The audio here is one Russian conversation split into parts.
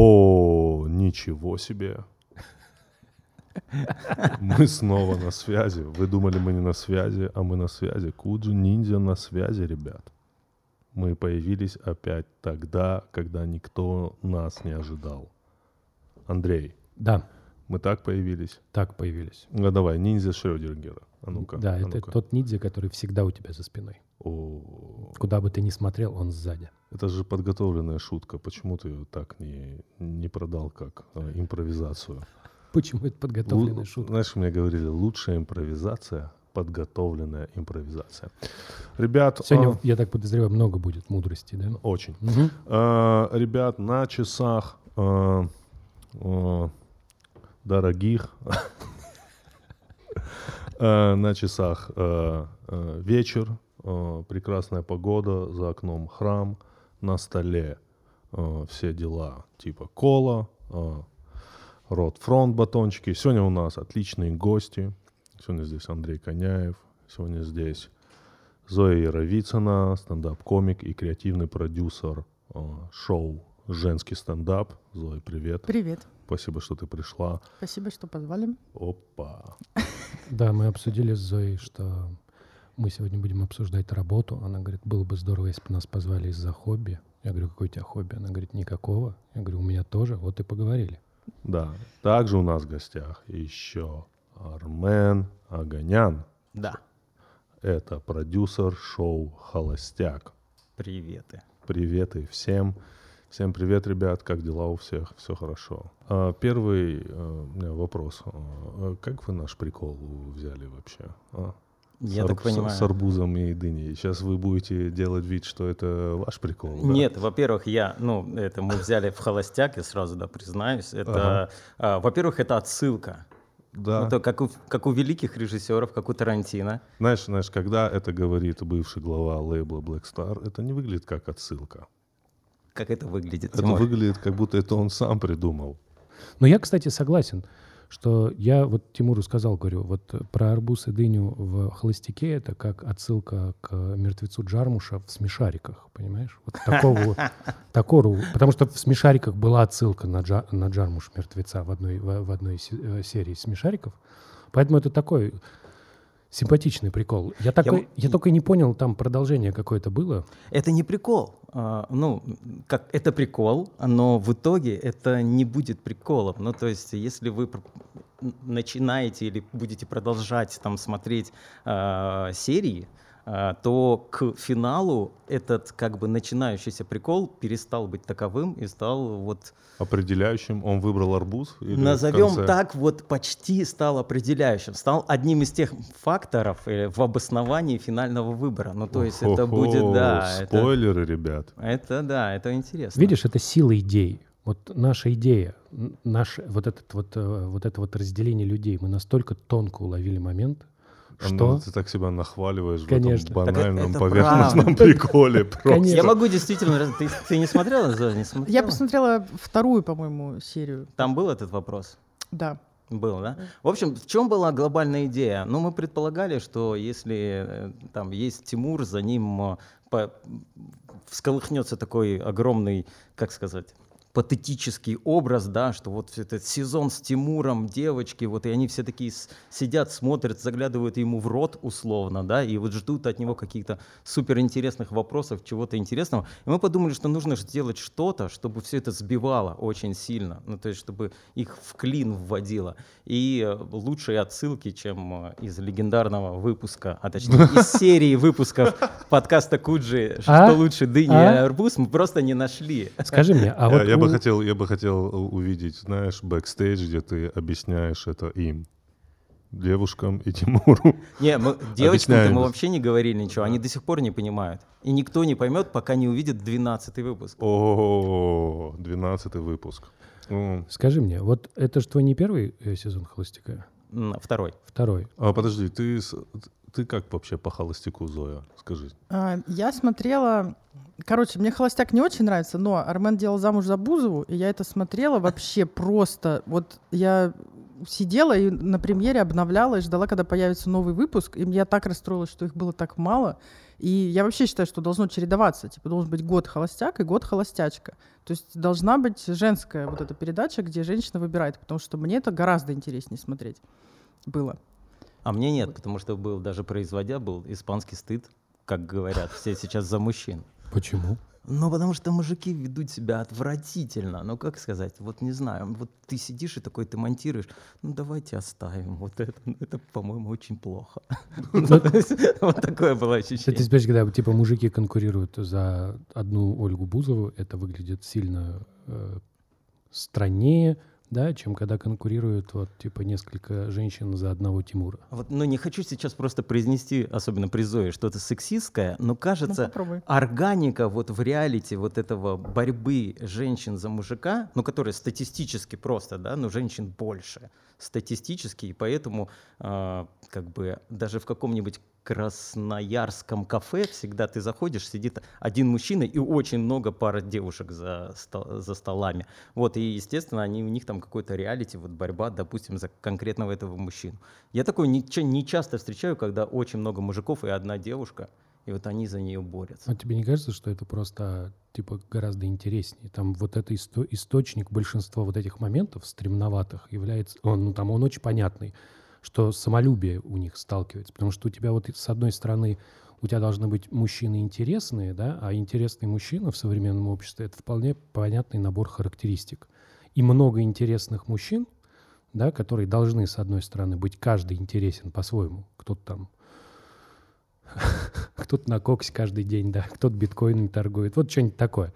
О, ничего себе. Мы снова на связи. Вы думали, мы не на связи, а мы на связи. Куджи ниндзя на связи, ребят. Мы появились опять тогда, когда никто нас не ожидал. Андрей, Да, мы так появились? так появились. Ну давай, ниндзя Шрёдингера. А ну-ка. да, а это ну-ка. тот ниндзя, который всегда у тебя за спиной. О, Куда бы ты ни смотрел, он сзади. Это же подготовленная шутка. Почему ты ее так не, не продал как э, импровизацию? Почему это подготовленная Лу- шутка? Знаешь, мне говорили, лучшая импровизация — подготовленная импровизация. Ребят, Сегодня, а, я так подозреваю, много будет мудрости, да? очень. Мгм. А, ребят, на часах а, а, дорогих, а, на часах а, а, вечер, а, прекрасная погода, за окном храм, на столе а, все дела типа кола, рот фронт батончики. Сегодня у нас отличные гости. Сегодня здесь Андрей Коняев, сегодня здесь Зоя Яровицына, стендап-комик и креативный продюсер э, шоу «Женский стендап». Зоя, привет. Привет. Спасибо, что ты пришла. Спасибо, что позвали. Опа. Да, мы обсудили с Зоей, что мы сегодня будем обсуждать работу. Она говорит, было бы здорово, если бы нас позвали из-за хобби. Я говорю, какое у тебя хобби? Она говорит, никакого. Я говорю, у меня тоже. Вот и поговорили. Да. Также у нас в гостях еще Армен Аганян. Да. Это продюсер шоу «Холостяк». Приветы. Привет и всем. Всем привет, ребят. Как дела у всех? Все хорошо. А, Первый э, у меня вопрос. А, Как вы наш прикол взяли вообще? Я С так с- понимаю. С арбузом и дыней. Сейчас вы будете делать вид, что это ваш прикол? да? Нет, во-первых, я, ну, это мы взяли в холостяк, я сразу, да, признаюсь. Это, а, во-первых, это отсылка. Да. Ну, то, как, у, как у великих режиссеров, как у Тарантино. Знаешь, знаешь, когда это говорит бывший глава лейбла Black Star, это не выглядит как отсылка. Как это выглядит, Это Тимур? выглядит, как будто это он сам придумал. Но я, кстати, согласен, что я вот Тимуру сказал, говорю, вот э, про арбуз и дыню в «Холостяке» это как отсылка к мертвецу Джармуша в «Смешариках», понимаешь? Вот такого, такого, потому что в «Смешариках» была отсылка на, Джа- на Джармуш мертвеца в одной, в, в одной э, серии «Смешариков», поэтому это такой симпатичный прикол. Я, такой, м- я только не понял, там продолжение какое-то было. Это не прикол. А, ну, как это прикол, но в итоге это не будет приколом. Ну, то есть, если вы начинаете или будете продолжать там смотреть а, серии, то к финалу этот как бы начинающийся прикол перестал быть таковым и стал вот Определяющим он выбрал арбуз? или назовем конце? так вот почти стал определяющим, стал одним из тех факторов э, в обосновании финального выбора. Ну то есть это будет да, это, Спойлеры, ребят. это да, это интересно. Видишь, это сила идей. Вот наша идея, наш, вот, этот вот, э, вот это вот разделение людей, мы настолько тонко уловили момент, Что... Ты так себя нахваливаешь Конечно. в этом банальном это поверхностном правда. приколе. Просто. Я могу действительно... Ты, ты не смотрела, Зоя, не смотрела? Я посмотрела вторую, по-моему, серию. Там был этот вопрос? Да. Был, да? В общем, в чем была глобальная идея? Ну, мы предполагали, что если э, там есть Тимур, за ним э, по- всколыхнется такой огромный, как сказать, патетический образ, да, что вот этот сезон с Тимуром, девочки, вот и они все такие сидят, смотрят, заглядывают ему в рот условно, да, и вот ждут от него каких-то суперинтересных вопросов, чего-то интересного. И мы подумали, что нужно сделать что-то, чтобы все это сбивало очень сильно, ну, то есть чтобы их в клин вводило. И э, лучшие отсылки, чем э, из легендарного выпуска, а точнее из серии выпусков подкаста Куджи А? «Что лучше, дыни А? и арбуз» мы просто не нашли. Скажи мне, а Я, вот я бы у- хотел, я бы хотел увидеть, знаешь, бэкстейдж, где ты объясняешь это им, девушкам и Тимуру. Не, мы, девочкам мы вообще не говорили ничего, они до сих пор не понимают. И никто не поймет, пока не увидит 12 выпуск. О, 12 выпуск. Ну, скажи мне, вот это же твой не первый э, сезон «Холостяка», Второй. второй. А подожди, ты, ты как вообще по холостяку, Зоя? Скажи. А, Я смотрела... Короче, мне «Холостяк» не очень нравится, но Армен делал замуж за Бузову, и я это смотрела вообще просто... Вот я сидела и на премьере обновляла и ждала, когда появится новый выпуск. И я так расстроилась, что их было так мало. И я вообще считаю, что должно чередоваться. Типа должен быть год холостяк и год холостячка. То есть должна быть женская вот эта передача, где женщина выбирает, потому что мне это гораздо интереснее смотреть было. А мне нет, потому что был даже производя, был испанский стыд, как говорят, все сейчас за мужчин. Почему? Ну, потому что мужики ведут себя отвратительно. Ну, как сказать, вот не знаю, вот ты сидишь и такой, ты монтируешь, ну, давайте оставим вот это. Ну, это, по-моему, очень плохо. Вот такое было Это ощущение. теперь, когда типа мужики конкурируют за одну Ольгу Бузову, это выглядит сильно э, страннее, да, чем когда конкурируют вот типа несколько женщин за одного Тимура. Вот, ну, не хочу сейчас просто произнести, особенно при Зое, что-то сексистское, но Ну, кажется, попробуй. органика вот в реалити вот этого борьбы женщин за мужика, ну, которая статистически просто, да, но женщин больше статистически, и поэтому а, как бы даже в каком-нибудь красноярском кафе всегда ты заходишь, сидит один мужчина и очень много пар девушек за, стол- за столами. Вот, и, естественно, они, у них там какой-то реалити, вот борьба, допустим, за конкретного этого мужчину. Я такое не, не часто встречаю, когда очень много мужиков и одна девушка, и вот они за нее борются. А тебе не кажется, что это просто типа гораздо интереснее? Там вот это исто- источник большинства вот этих моментов стремноватых является, он, ну там он очень понятный, что самолюбие у них сталкивается, потому что у тебя вот с одной стороны у тебя должны быть мужчины интересные, да, а интересный мужчина в современном обществе это вполне понятный набор характеристик. И много интересных мужчин, да, которые должны, с одной стороны, быть каждый интересен по-своему. Кто-то там кто-то на коксе каждый день, да, кто-то биткоинами торгует, вот что-нибудь такое.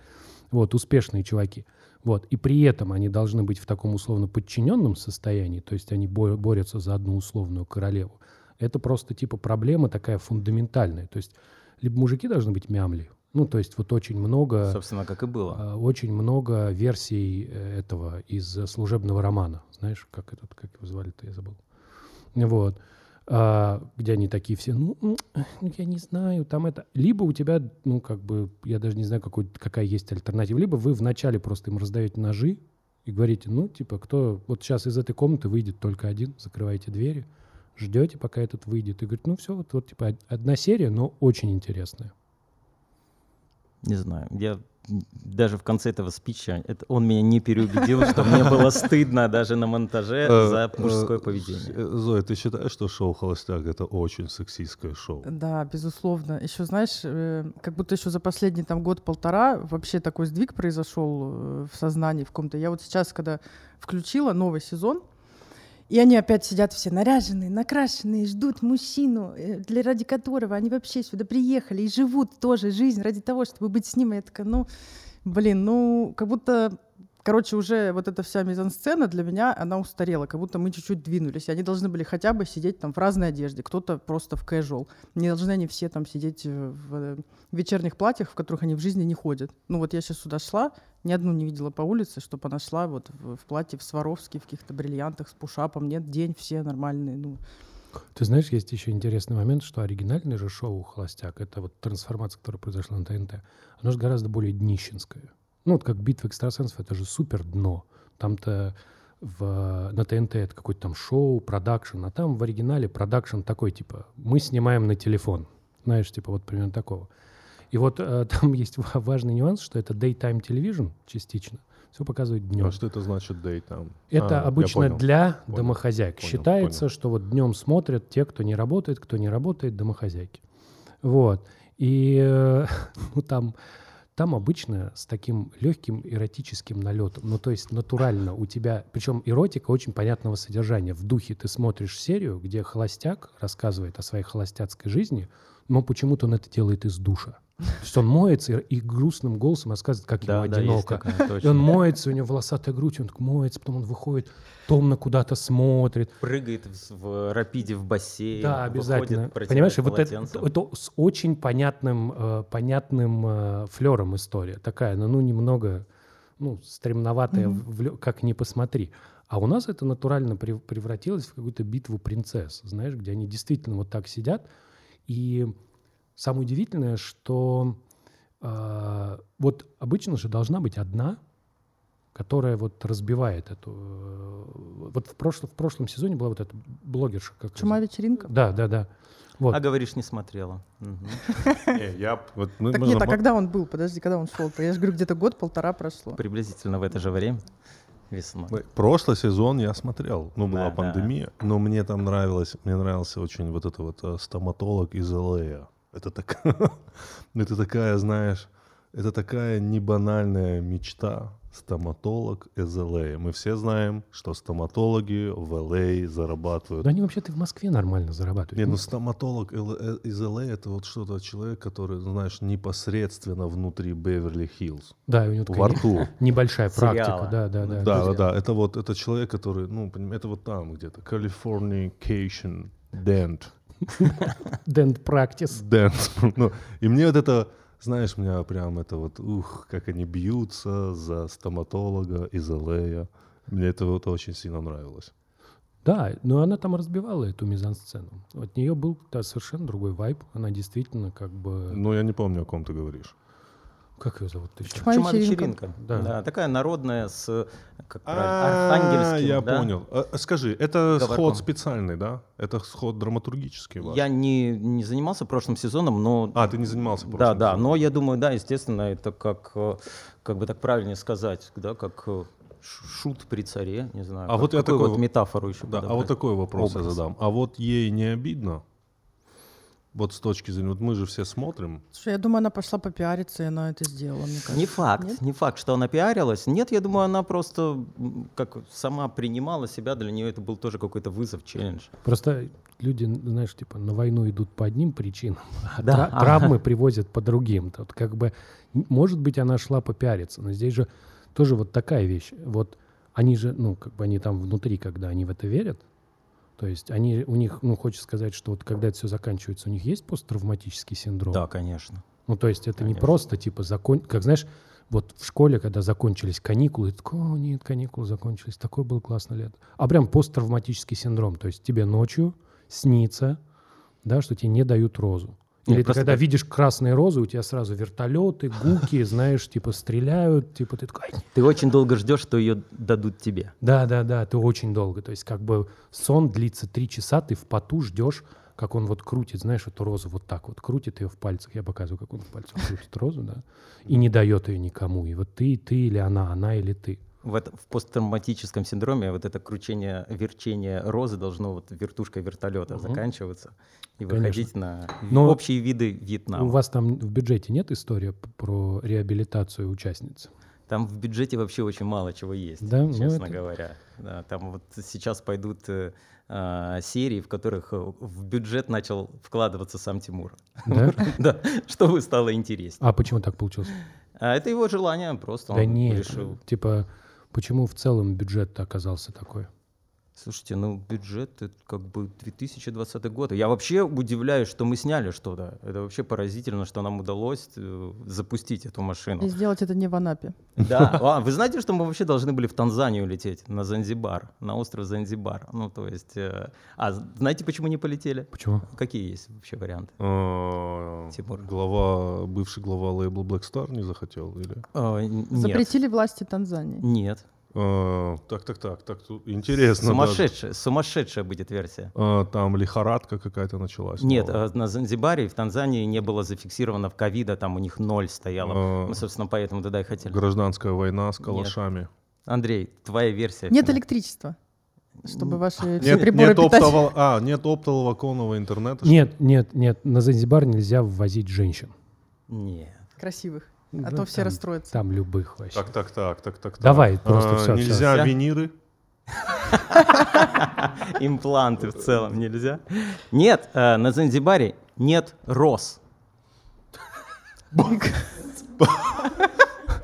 Вот, успешные чуваки. Вот, и при этом они должны быть в таком условно подчиненном состоянии, то есть они бо- борются за одну условную королеву. Это просто типа проблема такая фундаментальная. То есть либо мужики должны быть мямли, ну, то есть вот очень много... Собственно, как и было. А, Очень много версий э, этого из э, служебного романа. Знаешь, как этот, как его звали-то, я забыл. Вот. А, Где они такие все, ну, я не знаю, там это... Либо у тебя, ну, как бы, я даже не знаю, какой, какая есть альтернатива. Либо вы вначале просто им раздаете ножи и говорите, ну, типа, кто... Вот сейчас из этой комнаты выйдет только один, закрываете двери, ждете, пока этот выйдет. И говорит, ну, все, вот, вот, типа, од- одна серия, но очень интересная. Не знаю, я даже в конце этого спича, это, он меня не переубедил, что мне было стыдно даже на монтаже Э, за мужское э, поведение. Зоя, ты считаешь, что шоу «Холостяк» — это очень сексистское шоу? Да, безусловно. Еще, знаешь, э, как будто еще за последний там год-полтора вообще такой сдвиг произошел в сознании в ком-то. Я вот сейчас, когда включила новый сезон, и они опять сидят все наряженные, накрашенные, ждут мужчину, э, для ради которого они вообще сюда приехали и живут тоже жизнь ради того, чтобы быть с ним. И я такая, ну, блин, ну, как будто, короче, уже вот эта вся мизансцена для меня, она устарела, как будто мы чуть-чуть двинулись. Они должны были хотя бы сидеть там в разной одежде, кто-то просто в casual. Не должны они все там сидеть э, в э, вечерних платьях, в которых они в жизни не ходят. Ну вот я сейчас сюда шла, ни одну не видела по улице, чтобы она шла вот в, в платье в Сваровске, в каких-то бриллиантах с пушапом. Нет, днем все нормальные. Ну, Ты знаешь, есть еще интересный момент, что оригинальное же шоу «Холостяк» — это вот трансформация, которая произошла на ТНТ, оно же гораздо более днищенское. Ну, вот как «Битва экстрасенсов» — это же супер дно. Там-то в, на ТНТ это какое-то там шоу, продакшн, а там в оригинале продакшн такой, типа, мы снимаем на телефон. Знаешь, типа вот примерно такого. И вот э, там есть ва- важный нюанс, что это daytime television частично. Все показывает днем. А что это значит daytime? Это А, обычно понял. для Понял, домохозяек. понял, Считается, понял. что вот днем смотрят те, кто не работает, кто не работает, домохозяйки. Вот. И э, ну, там, там обычно с таким легким эротическим налетом. Ну, то есть натурально у тебя... Причем эротика очень понятного содержания. В духе ты смотришь серию, где холостяк рассказывает о своей холостяцкой жизни, но почему-то он это делает из душа. То есть он моется и, и грустным голосом рассказывает, как ему Да, есть одиноко. такое, И он моется, у него волосатая грудь, он так моется, потом он выходит, томно куда-то смотрит. Прыгает в, в рапиде в бассейн. Да, обязательно. Понимаешь, вот это, это с очень понятным, э, понятным э, флером история. Такая, ну, ну немного ну, стремноватая, Мгм. в как ни посмотри. А у нас это натурально прев- превратилось в какую-то битву принцесс, знаешь, где они действительно вот так сидят. И самое удивительное, что э, вот обычно же должна быть одна которая вот разбивает эту... э, Вот в прошлом, в прошлом сезоне была вот эта блогерша. Как Чума вечеринка? Да, да, да. Вот. А говоришь, не смотрела. Мгм. Не, я вот мы- Так нет, а когда он был? Подожди, когда он шел? Я же говорю, где-то год-полтора прошло. Приблизительно в это же время весной. Прошлый сезон я смотрел, ну была Да, да. пандемия, но мне там нравилось, мне нравился очень вот это вот э, стоматолог из ЛА. Это так, это такая, знаешь, это такая небанальная мечта. Стоматолог из ЛА. Мы все знаем, что стоматологи в ЛА зарабатывают Но они вообще-то в Москве нормально зарабатывают. Не, ну Ну, стоматолог Л- э, из ЛА это вот что-то человек, который, знаешь, непосредственно внутри Беверли-Хиллз. да, у него Во такая не- рту. небольшая практика, Сериала. да, да, да. Да, да, да. Это вот это человек, который, ну, это вот там где-то. Californication Dent. Dent practice. Dent. Ну, и мне вот это, знаешь, меня прям это вот, ух, как они бьются за стоматолога из ЛА. Мне это вот очень сильно нравилось. Да, но она там разбивала эту мизансцену. От нее был да, совершенно другой вайб. Она действительно как бы... Ну, я не помню, о ком ты говоришь. Как ее зовут? Ты Чума Чума вечеринка. вечеринка. Да. Да. такая народная с как А, правильно, архангельским. я да? понял. А, а Скажи, это Говорком. сход специальный, да? Это сход драматургический ваш? Я не, не занимался прошлым сезоном, но А, ты не занимался да, прошлым да, сезоном. но я думаю, да, естественно, это как, э, как бы так правильнее сказать, да, как э, шут при царе, не знаю. А вот я такой вот метафору еще Да, а вот такой вопрос я задам. А вот ей не обидно? Вот с точки зрения, вот мы же все смотрим. Слушай, я думаю, она пошла попиариться, и она это сделала, мне кажется. Не факт, Нет? не факт, что она пиарилась. Нет, я думаю, она просто как сама принимала себя, для нее это был тоже какой-то вызов, челлендж. Просто люди, знаешь, типа на войну идут по одним причинам, а Да. тра- травмы привозят по другим. Тут как бы, может быть, она шла попиариться, но здесь же тоже вот такая вещь. Вот они же, ну, как бы они там внутри, когда они в это верят, то есть они, у них, ну, хочется сказать, что вот когда это все заканчивается, у них есть посттравматический синдром. Да, конечно. Ну, то есть это не Конечно. просто, типа, закон... Как, знаешь, вот в школе, когда закончились каникулы, ты такой, о, нет, каникулы закончились, такое было классное лето. А прям посттравматический синдром, то есть тебе ночью снится, да, что тебе не дают розу. Нет, Или ты просто когда так- видишь красные розы, у тебя сразу вертолеты, гуки, знаешь, типа стреляют, типа ты такой, «Ай, Ты очень долго ждешь, что ее дадут тебе. да, да, да, ты очень долго. То есть как бы сон длится три часа, ты в поту ждешь, как он вот крутит, знаешь, эту розу вот так вот, крутит ее в пальцах. Я показываю, как он в пальцах крутит розу, да, и не дает ее никому. И вот ты, ты или она, она или ты. В, это- в посттравматическом синдроме вот это кручение, верчение розы должно вот вертушкой вертолета Мгм. заканчиваться и Конечно. выходить на Но общие виды Вьетнама. У вас там в бюджете нет истории про реабилитацию участниц? Там в бюджете вообще очень мало чего есть, Да? Ну, честно это- говоря. Да, там вот сейчас пойдут э, а, серии, в которых э, в бюджет начал вкладываться сам Тимур. Да? Да, чтобы стало интереснее. А почему так получилось? А это его желание, просто Да он нет, решил. типа, почему в целом бюджет оказался такой? Слушайте, ну бюджет это как бы 2020 год. Я вообще удивляюсь, что мы сняли что-то. Это вообще поразительно, что нам удалось э, запустить эту машину. И сделать это не в Анапе. Да. А, вы знаете, что мы вообще должны были в Танзанию лететь, на Занзибар, на остров Занзибар. Ну, то есть... э, А знаете, почему не полетели? Почему? Какие есть вообще варианты? А, Тимур. Глава, бывший глава лейбла Black Star не захотел? Или? А. Запретили власти Танзании. Нет. А, так, так, так, так, тут интересно. даже. Сумасшедшая, сумасшедшая будет версия. А, там лихорадка какая-то началась. Нет, новая. э, на Занзибаре и в Танзании не было зафиксировано в ковида, там у них ноль стояло. А, Мы, собственно, поэтому туда и хотели. Гражданская война с калашами. Андрей, твоя версия. Нет финальная. электричества, чтобы ваши все Нет, приборы нет, питать. оптового, а, нет оптоволоконного интернета. Нет, нет, нет, на Занзибар нельзя ввозить женщин. Нет. Красивых. А то все там- расстроятся. Там любых вообще. Так, так, так, так, так. так. Давай, просто А, всё. Нельзя виниры. Импланты в целом нельзя. Нет, э, на Занзибаре нет роз.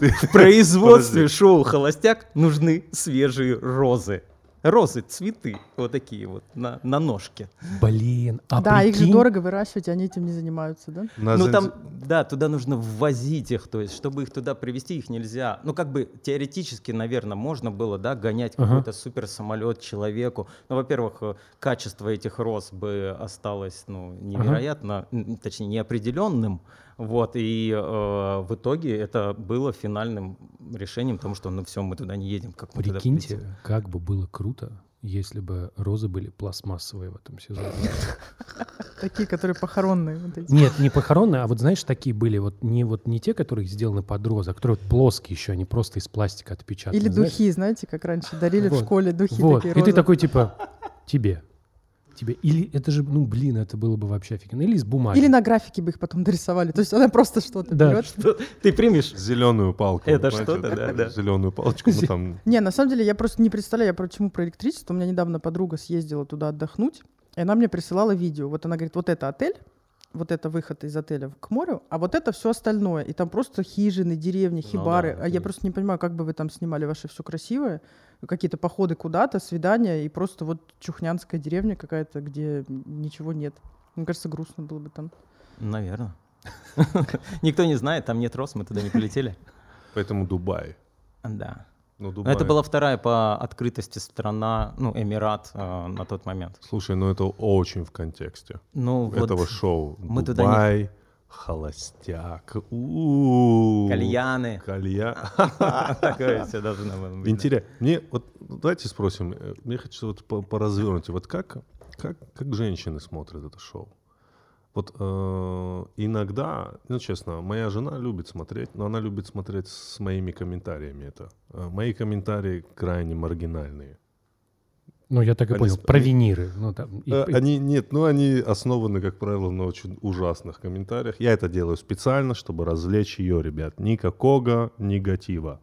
В производстве шоу «Холостяк» нужны свежие розы. Розы, цветы, вот такие вот на, на ножке. Блин, а да, их же прикинь, дорого выращивать, они этим не занимаются, да? На ну Занзи- там, да, туда нужно ввозить их, то есть, чтобы их туда привезти, их нельзя. Ну, как бы теоретически, наверное, можно было, да, гонять Ага. какой-то суперсамолет человеку. Ну, во-первых, э, качество этих роз бы осталось, ну, невероятно, м, точнее, неопределенным. Вот, и э, в итоге это было финальным решением, потому что, ну, все, мы туда не едем, как мы туда Прикиньте, полетим? как бы было круто, если бы розы были пластмассовые в этом сезоне. Такие, которые похоронные. Нет, не похоронные, а вот знаешь, такие были, вот не, вот не те, которые сделаны под розы, а которые вот плоские еще, они просто из пластика отпечатаны. Или духи, знаете, как раньше дарили в школе духи такие и ты такой типа, тебе, тебе. Или это же, ну блин, это было бы вообще офигенно. Или из бумаги. Или на графике бы их потом дорисовали. То есть она просто что-то Да. берет. Что, ты примешь? Зеленую палку. Это что-то, да, да. Зеленую палочку мы там... Не, на самом деле я просто не представляю, я почему про электричество. У меня недавно подруга съездила туда отдохнуть, и она мне присылала видео. Вот она говорит, вот это отель, вот это выход из отеля к морю, а вот это все остальное. И там просто хижины, деревни, Ну хибары. да, а я просто не понимаю, как бы вы там снимали ваше все красивое. Какие-то походы куда-то, свидания, и просто вот чухнянская деревня какая-то, где ничего нет. Мне кажется, грустно было бы там. Наверное. Никто не знает, там нет роз, мы туда не полетели. Поэтому Дубай. Да. Ну, Но Дубай. Это была вторая по открытости страна, ну, Эмират э, на тот момент. Слушай, ну это очень в контексте Ну, вот этого шоу. мы туда не- Дубай, холостяк. У-у-у. кальяны. Кальян. Такое все должно было быть. Интересно. Мне вот давайте спросим. э, Мне хочется вот по- поразвернуть. Вот как как как женщины смотрят это шоу? Вот э, иногда, ну честно, моя жена любит смотреть, но она любит смотреть с моими комментариями это. Э, Мои комментарии крайне маргинальные. Ну, я так и Они понял, сп- провиниры. Ну, там, и- Э, и- Они нет, ну они основаны, как правило, на очень ужасных комментариях. Я это делаю специально, чтобы развлечь ее, ребят. Никакого негатива.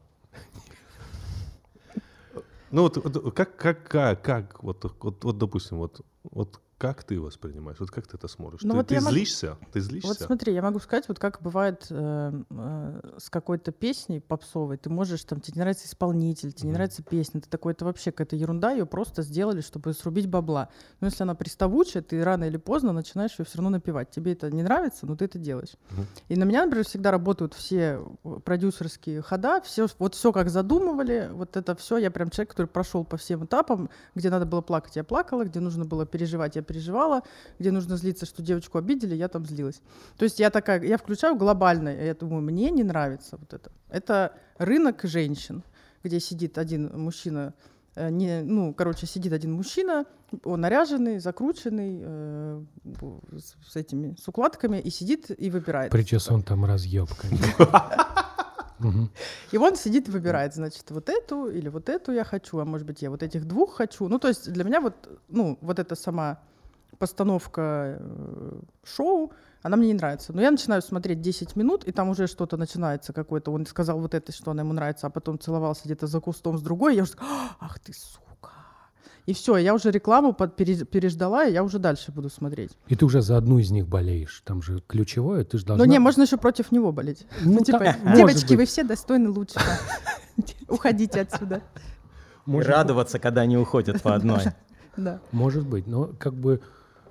Ну вот, вот как, как, как, как вот, вот, вот, допустим, вот, вот как ты воспринимаешь, вот как ты это смотришь? Ну ты вот ты я могу- злишься? Ты злишься? Вот смотри, я могу сказать, вот как бывает э, э, с какой-то песней попсовой, ты можешь, там, тебе не нравится исполнитель, тебе не Мгм. нравится песня, ты такой, это вообще какая-то ерунда, ее просто сделали, чтобы срубить бабла. Но если она приставучая, ты рано или поздно начинаешь ее все равно напевать. Тебе это не нравится, но ты это делаешь. Мгм. И на меня, например, всегда работают все э, продюсерские хода, все, вот все как задумывали, вот это все, я прям человек, который прошел по всем этапам, где надо было плакать, я плакала, где нужно было переживать, я переживала, где нужно злиться, что девочку обидели, я там злилась. То есть я такая, я включаю глобально, я думаю, мне не нравится вот это. Это рынок женщин, где сидит один мужчина, э, не, ну, короче, сидит один мужчина, он наряженный, закрученный, э, с, с этими, с укладками, и сидит и выбирает. Причесон там разъеб, конечно. И он сидит и выбирает, значит, вот эту или вот эту я хочу, а может быть, я вот этих двух хочу. Ну, то есть для меня вот, ну, вот эта сама постановка э, шоу, она мне не нравится. Но я начинаю смотреть 10 минут, и там уже что-то начинается какое-то. Он сказал вот это, что она ему нравится, а потом целовался где-то за кустом с другой. Я уже «А, ах ты, сука. И все, я уже рекламу под- пере- переждала, и я уже дальше буду смотреть. И ты уже за одну из них болеешь. Там же ключевое, ты же Но должна... не, можно еще против него болеть. Ну, типа, так, может девочки, быть. вы все достойны лучшего. Уходите отсюда. Может радоваться, когда они уходят по одной. Да. Может быть, но как бы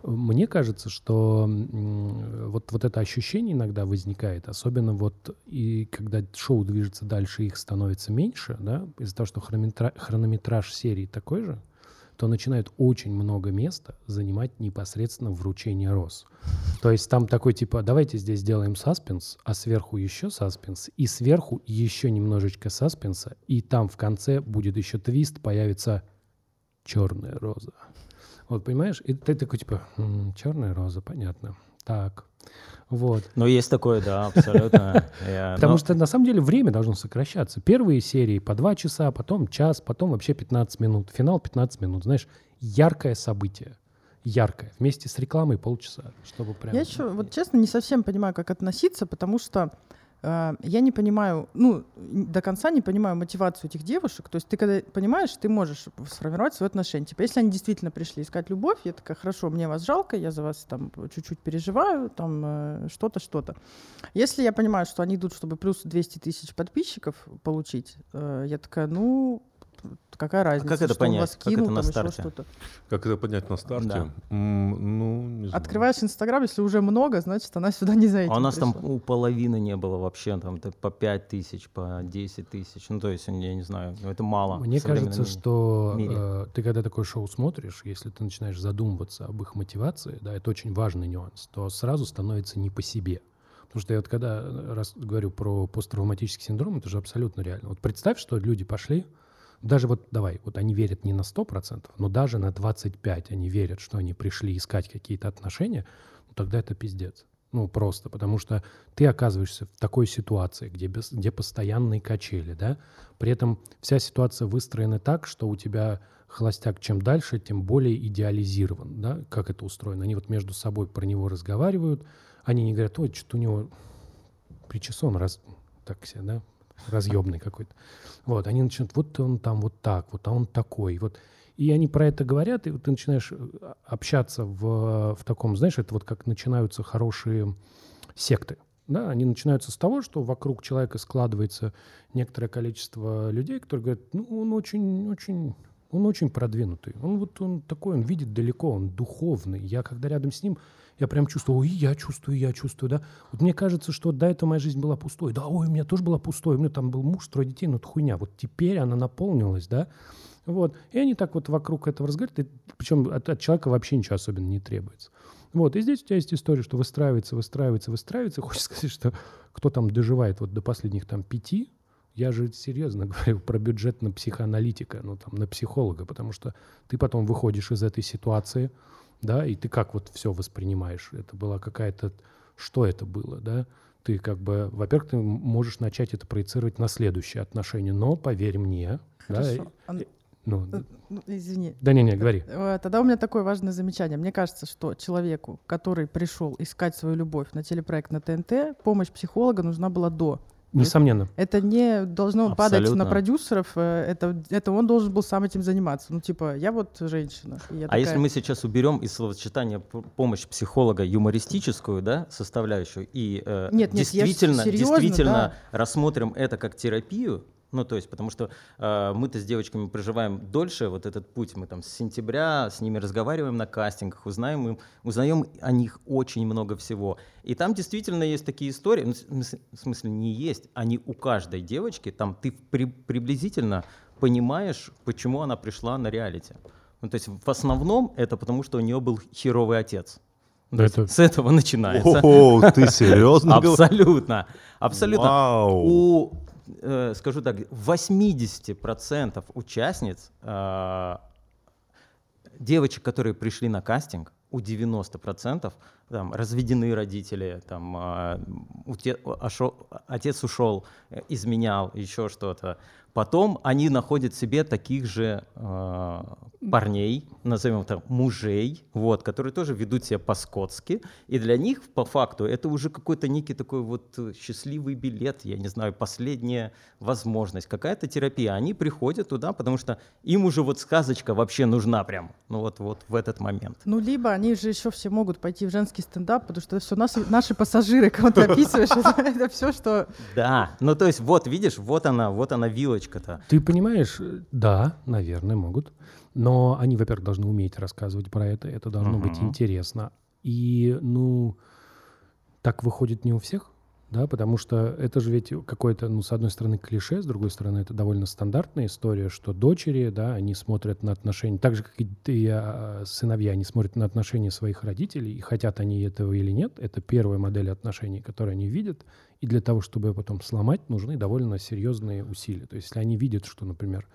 мне кажется, что вот, вот это ощущение иногда возникает, особенно вот и когда шоу движется дальше, их становится меньше, да, из-за того, что хронометра- хронометраж серии такой же, то начинает очень много места занимать непосредственно вручение роз. То есть там такой типа, давайте здесь сделаем саспенс, а сверху еще саспенс, и сверху еще немножечко саспенса, и там в конце будет еще твист, появится черная роза. Вот, понимаешь? И ты такой, типа, черная роза, понятно. Так. Вот. Ну, есть такое, да, абсолютно. Я- Потому но- что на самом деле время должно сокращаться. Первые серии по два часа, потом час, потом вообще 15 минут. Финал 15 минут. Знаешь, яркое событие. Яркое. Вместе с рекламой полчаса. Чтобы прям... Я еще, вот честно, не совсем понимаю, как относиться, потому что я не понимаю, ну, до конца не понимаю мотивацию этих девушек. То есть ты когда понимаешь, ты можешь сформировать свои отношения. Типа, если они действительно пришли искать любовь, я такая, хорошо, мне вас жалко, я за вас там чуть-чуть переживаю, там э, что-то, что-то. Если я понимаю, что они идут, чтобы плюс 200 тысяч подписчиков получить, э, я такая, ну, Какая разница? как это что он понять? вас Как это кинул, на там старте? что-то. Как это поднять на старте? Да. М, ну, не знаю. Открываешь Инстаграм, если уже много, значит, она сюда не за этим А у нас там пришла. у половины не было вообще, там по 5 тысяч, по 10 тысяч. Ну, то есть, я не знаю, ну, это мало. Мне кажется, мире. что э, ты когда такое шоу смотришь, если ты начинаешь задумываться об их мотивации, да, это очень важный нюанс, то сразу становится не по себе. Потому что я вот когда раз говорю про посттравматический синдром, это же абсолютно реально. Вот представь, что люди пошли, даже вот давай, вот они верят не на 100%, но даже на 25% они верят, что они пришли искать какие-то отношения, ну, тогда это пиздец. Ну, просто, потому что ты оказываешься в такой ситуации, где, без, где постоянные качели, да, при этом вся ситуация выстроена так, что у тебя холостяк чем дальше, тем более идеализирован, да, как это устроено. Они вот между собой про него разговаривают, они не говорят, ой, что-то у него причесон раз, так себе, да, разъемный какой-то. Вот, они начинают, вот он там вот так, вот, а он такой, вот. И они про это говорят, и вот ты начинаешь э, общаться в, в таком, знаешь, это вот как начинаются хорошие секты. Да, они начинаются с того, что вокруг человека складывается некоторое количество людей, которые говорят, ну, он очень, очень, он очень продвинутый. Он вот он такой, он видит далеко, он духовный. Я когда рядом с ним, я прям чувствую, ой, я чувствую, я чувствую, да. Вот мне кажется, что до этого моя жизнь была пустой. Да, ой, у меня тоже была пустой. У меня там был муж, трое детей, ну это хуйня. Вот теперь она наполнилась, да. Вот. И они так вот вокруг этого разговаривают. И причем от, от человека вообще ничего особенно не требуется. Вот. И здесь у тебя есть история, что выстраивается, выстраивается, выстраивается. Хочется сказать, что кто там доживает вот до последних там пяти, я же серьезно говорю про бюджет на психоаналитика, ну там на психолога, потому что ты потом выходишь из этой ситуации, да, и ты как вот все воспринимаешь? Это была какая-то... Что это было, да? Ты как бы, во-первых, ты можешь начать это проецировать на следующие отношения, но поверь мне, да, Хорошо. и- Ан- ну, э, ну, извини. да не-не, говори. Э, Тогда у меня такое важное замечание. Мне кажется, что человеку, который пришел искать свою любовь на телепроект на ТНТ, помощь психолога нужна была до. Несомненно. Это не должно падать на Абсолютно. продюсеров, э, это, это он должен был сам этим заниматься. Ну, типа, я вот женщина. я А если такая- мы сейчас уберем из словосочетания помощь психолога юмористическую, да, составляющую, и э, Нет, нет, действительно, серьезно, действительно да. рассмотрим это как терапию, ну, то есть, потому что э, мы-то с девочками проживаем дольше вот этот путь, мы там с сентября с ними разговариваем на кастингах, узнаем, им, узнаем о них очень много всего. И там действительно есть такие истории, ну, в смысле- не есть, они у каждой девочки, там ты при- приблизительно понимаешь, почему она пришла на реалити. Ну, то есть в основном это потому, что у нее был херовый отец. Да это- С этого начинается. О, ты серьезно? Абсолютно. Абсолютно. Вау. У, э, скажу так, 80% участниц, э, девочек, которые пришли на кастинг, у 90% там, разведены родители, там, э, уте- ошо- отец ушел, э, изменял, еще что-то. Потом они находят себе таких же э, парней, назовем это мужей, вот, которые тоже ведут себя по-скотски. И для них, по факту, это уже какой-то некий такой вот счастливый билет, я не знаю, последняя возможность, какая-то терапия. Они приходят туда, потому что им уже вот сказочка вообще нужна прям, ну вот, вот в этот момент. Ну, либо они же еще все могут пойти в женский стендап, потому что это все наши, наши пассажиры, кого ты описываешь. Это, все, что... Да, ну то есть вот, видишь, вот она, вот она вилочка-то. Ты понимаешь, да, наверное, могут. Но они, во-первых, должны уметь рассказывать про это. Это должно быть Мгм. интересно. И, ну, так выходит не у всех, да, потому что это же ведь какое-то, ну, с одной стороны, клише, с другой стороны, это довольно стандартная история, что дочери, да, они смотрят на отношения, так же, как и ты, а, сыновья, они смотрят на отношения своих родителей, и хотят они этого или нет, это первая модель отношений, которую они видят, и для того, чтобы ее потом сломать, нужны довольно серьезные усилия. То есть, если они видят, что, например,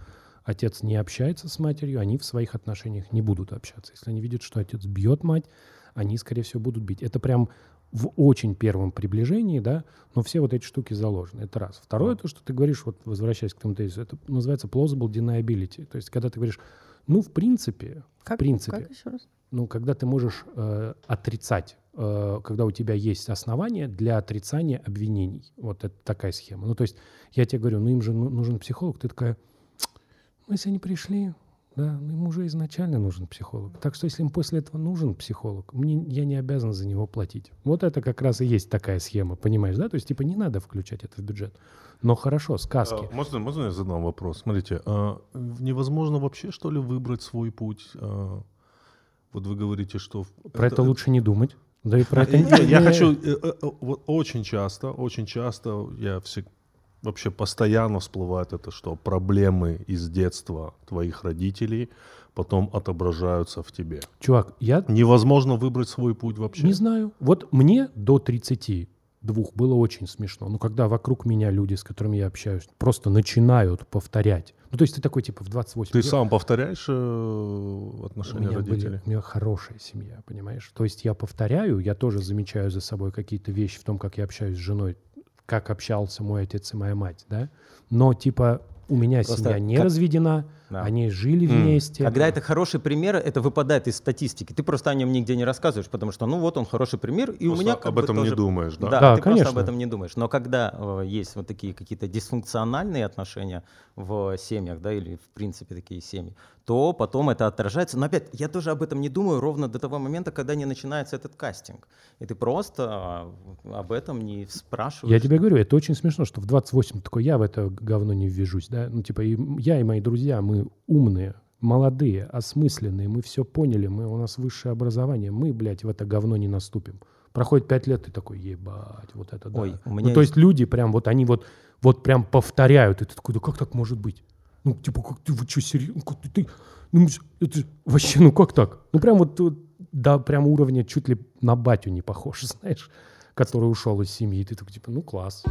отец не общается с матерью, они в своих отношениях не будут общаться. Если они видят, что отец бьет мать, они, скорее всего, будут бить. Это прям в очень первом приближении, да, но все вот эти штуки заложены. Это раз. Второе, то, что ты говоришь, вот возвращаясь к тому тезису, это называется plausible deniability. То есть, когда ты говоришь, ну, в принципе, Как, в принципе, Как еще раз? ну, когда ты можешь э, отрицать, когда у тебя есть основания для отрицания обвинений. Вот это такая схема. Ну, то есть я тебе говорю, ну, им же ну- нужен психолог. Ты такая, ну, если они пришли, да, ну, ему уже изначально нужен психолог. Так что если им после этого нужен психолог, мне, я не обязан за него платить. Вот это как раз и есть такая схема, понимаешь, да? То есть типа не надо включать это в бюджет. Но хорошо, сказки. А, можно, можно я задам вопрос? Смотрите, а, невозможно вообще что ли выбрать свой путь? А, вот вы говорите, что... Про это, лучше не думать. Да и про это... Я, хочу, э, э, э, очень часто, очень часто я все, вообще постоянно всплывает это, что проблемы из детства твоих родителей потом отображаются в тебе. Чувак, я Невозможно выбрать свой путь вообще. Не знаю. Вот мне до 32 было очень смешно. Ну, когда вокруг меня люди, с которыми я общаюсь, просто начинают повторять. Ну, то есть ты такой, типа, в 28. Ты я- сам повторяешь э, у отношения меня, были- родителей? у меня хорошая семья, понимаешь? То есть я повторяю, я тоже замечаю за собой какие-то вещи в том, как я общаюсь с женой, как общался мой отец и моя мать, да? Но, типа, у меня Просто семья не как- разведена, Да. они жили М. вместе. Когда это хороший пример, это выпадает из статистики. Ты просто о нем нигде не рассказываешь, потому что, ну вот он хороший пример, и у Просто меня как об бы этом тоже- не думаешь, да? Да, Да, ты конечно. просто об этом не думаешь. Но когда э, есть вот такие какие-то дисфункциональные отношения в семьях, да, или в принципе такие семьи, то потом это отражается. Но опять, я тоже об этом не думаю ровно до того момента, когда не начинается этот кастинг. И ты просто а, об этом не спрашиваешь. Я тебе говорю, это очень смешно, что в 28 такой я в это говно не ввяжусь, да? Ну, типа, и я и мои друзья, мы умные, молодые, осмысленные, мы все поняли, мы, у нас высшее образование, мы, блядь, в это говно не наступим. Проходит пять лет, ты такой, ебать, вот это да. Ой, у ну, меня то есть- есть люди прям вот, они вот, вот прям повторяют, и ты такой, да как так может быть? Ну, типа, как ты, вы что, серьезно? Как ты, ты- ну, это вообще, ну как так? Ну, прям вот, вот до прям уровня чуть ли на батю не похож, знаешь, который ушел из семьи. И ты такой, типа, ну класс.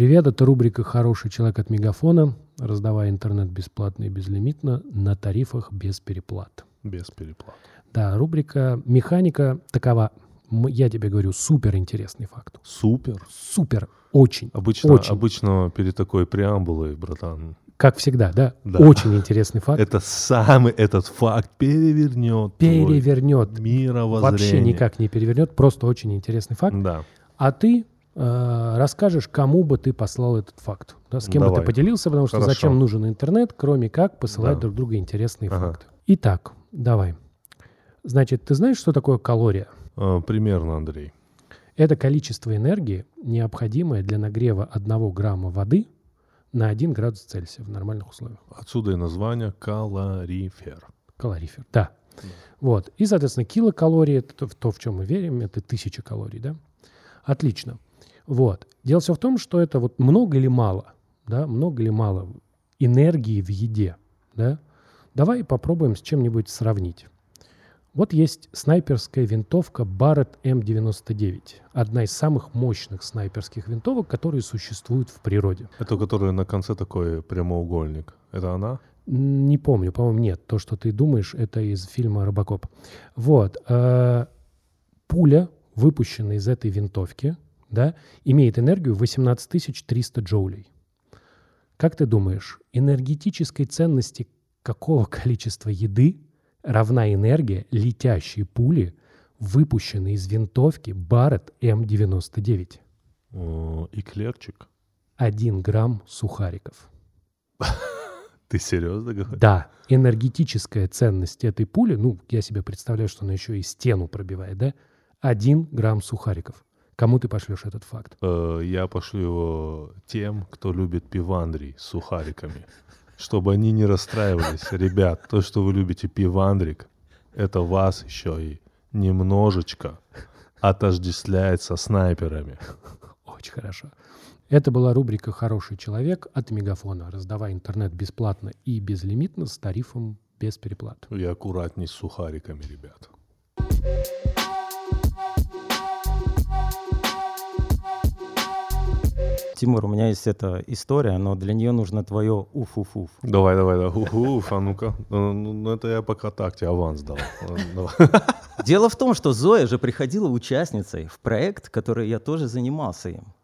Привет, это рубрика «Хороший человек от Мегафона», раздавая интернет бесплатно и безлимитно на тарифах без переплат. Без переплат. Да, рубрика «Механика» такова. Я тебе говорю, супер интересный факт. Супер. Супер, очень, Обычно, очень. обычно перед такой преамбулой, братан, Как всегда, да? Да. Очень интересный факт. это самый этот факт перевернет Перевернет. мировоззрение. Вообще никак не перевернет. Просто очень интересный факт. Да. А ты расскажешь, кому бы ты послал этот факт. Да, с кем бы Давай. ты поделился, потому что Хорошо. зачем нужен интернет, кроме как посылать Да. друг другу интересные Ага. факты. Итак, давай. Значит, ты знаешь, что такое калория? Э, примерно, Андрей. Это количество энергии, необходимое для нагрева 1 грамма воды на 1 градус Цельсия в нормальных условиях. Отсюда и название калорифер. Калорифер, да. Вот. И, соответственно, килокалории, это то, в чем мы верим, это тысяча калорий, да? Отлично. Вот. Дело все в том, что это вот много или мало, да, много или мало энергии в еде, да? Давай попробуем с чем-нибудь сравнить. Вот есть снайперская винтовка Barrett M99. Одна из самых мощных снайперских винтовок, которые существуют в природе. Это который на конце такой прямоугольник. Это она? Не помню, по-моему, нет. То, что ты думаешь, это из фильма «Робокоп». Вот. э, Пуля, выпущенная из этой винтовки, да, имеет энергию 18 300 джоулей. Как ты думаешь, энергетической ценности какого количества еды равна энергия летящей пули, выпущенной из винтовки Barrett М99? Э, Эклерчик. 1 грамм сухариков. Ты серьезно говоришь? Да, энергетическая ценность этой пули, ну, я себе представляю, что она еще и стену пробивает, да? Один грамм сухариков. Кому ты пошлешь этот факт? Э, Я пошлю его тем, кто любит пивандрий с сухариками. Чтобы они не расстраивались. Ребят, то, что вы любите пивандрик, это вас еще и немножечко отождествляет со снайперами. Очень хорошо. Это была рубрика «Хороший человек» от Мегафона. Раздавай интернет бесплатно и безлимитно с тарифом без переплат. И аккуратней с сухариками, ребят. Тимур, у меня есть эта история, но для нее нужно твое уф-уф-уф. Давай, давай, давай. Уф, а ну-ка. Ну, ну, ну, это я пока так тебе аванс дал. Дело в том, что Зоя же приходила участницей в проект, который я тоже занимался им.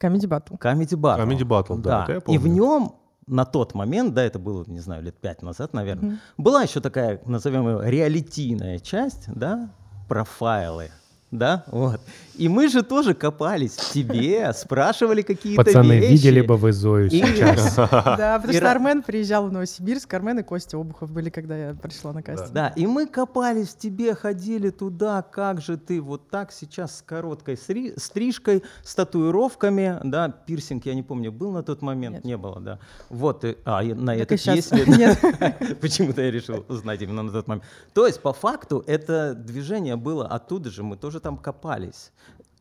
Comedy Battle. Comedy Battle. Comedy Battle, да, это я И в нем на тот момент, да, это было, не знаю, лет пять назад, наверное, была еще такая, назовем ее, реалитийная часть, да, профайлы да, вот. И мы же тоже копались в тебе, спрашивали какие-то Пацаны, вещи. видели бы вы Зою И- сейчас. Да, потому что Армен приезжал в Новосибирск, Армен и Костя Обухов были, когда я пришла на кастинг. Да, и мы копались в тебе, ходили туда, как же ты вот так сейчас с короткой стрижкой, с татуировками, да, пирсинг, я не помню, был на тот момент? Не было, да. Вот, и- а, на этот щас. есть ли? да? Нет. Почему-то я решил узнать именно на тот момент. То есть, по факту, это движение было оттуда же, мы тоже там копались.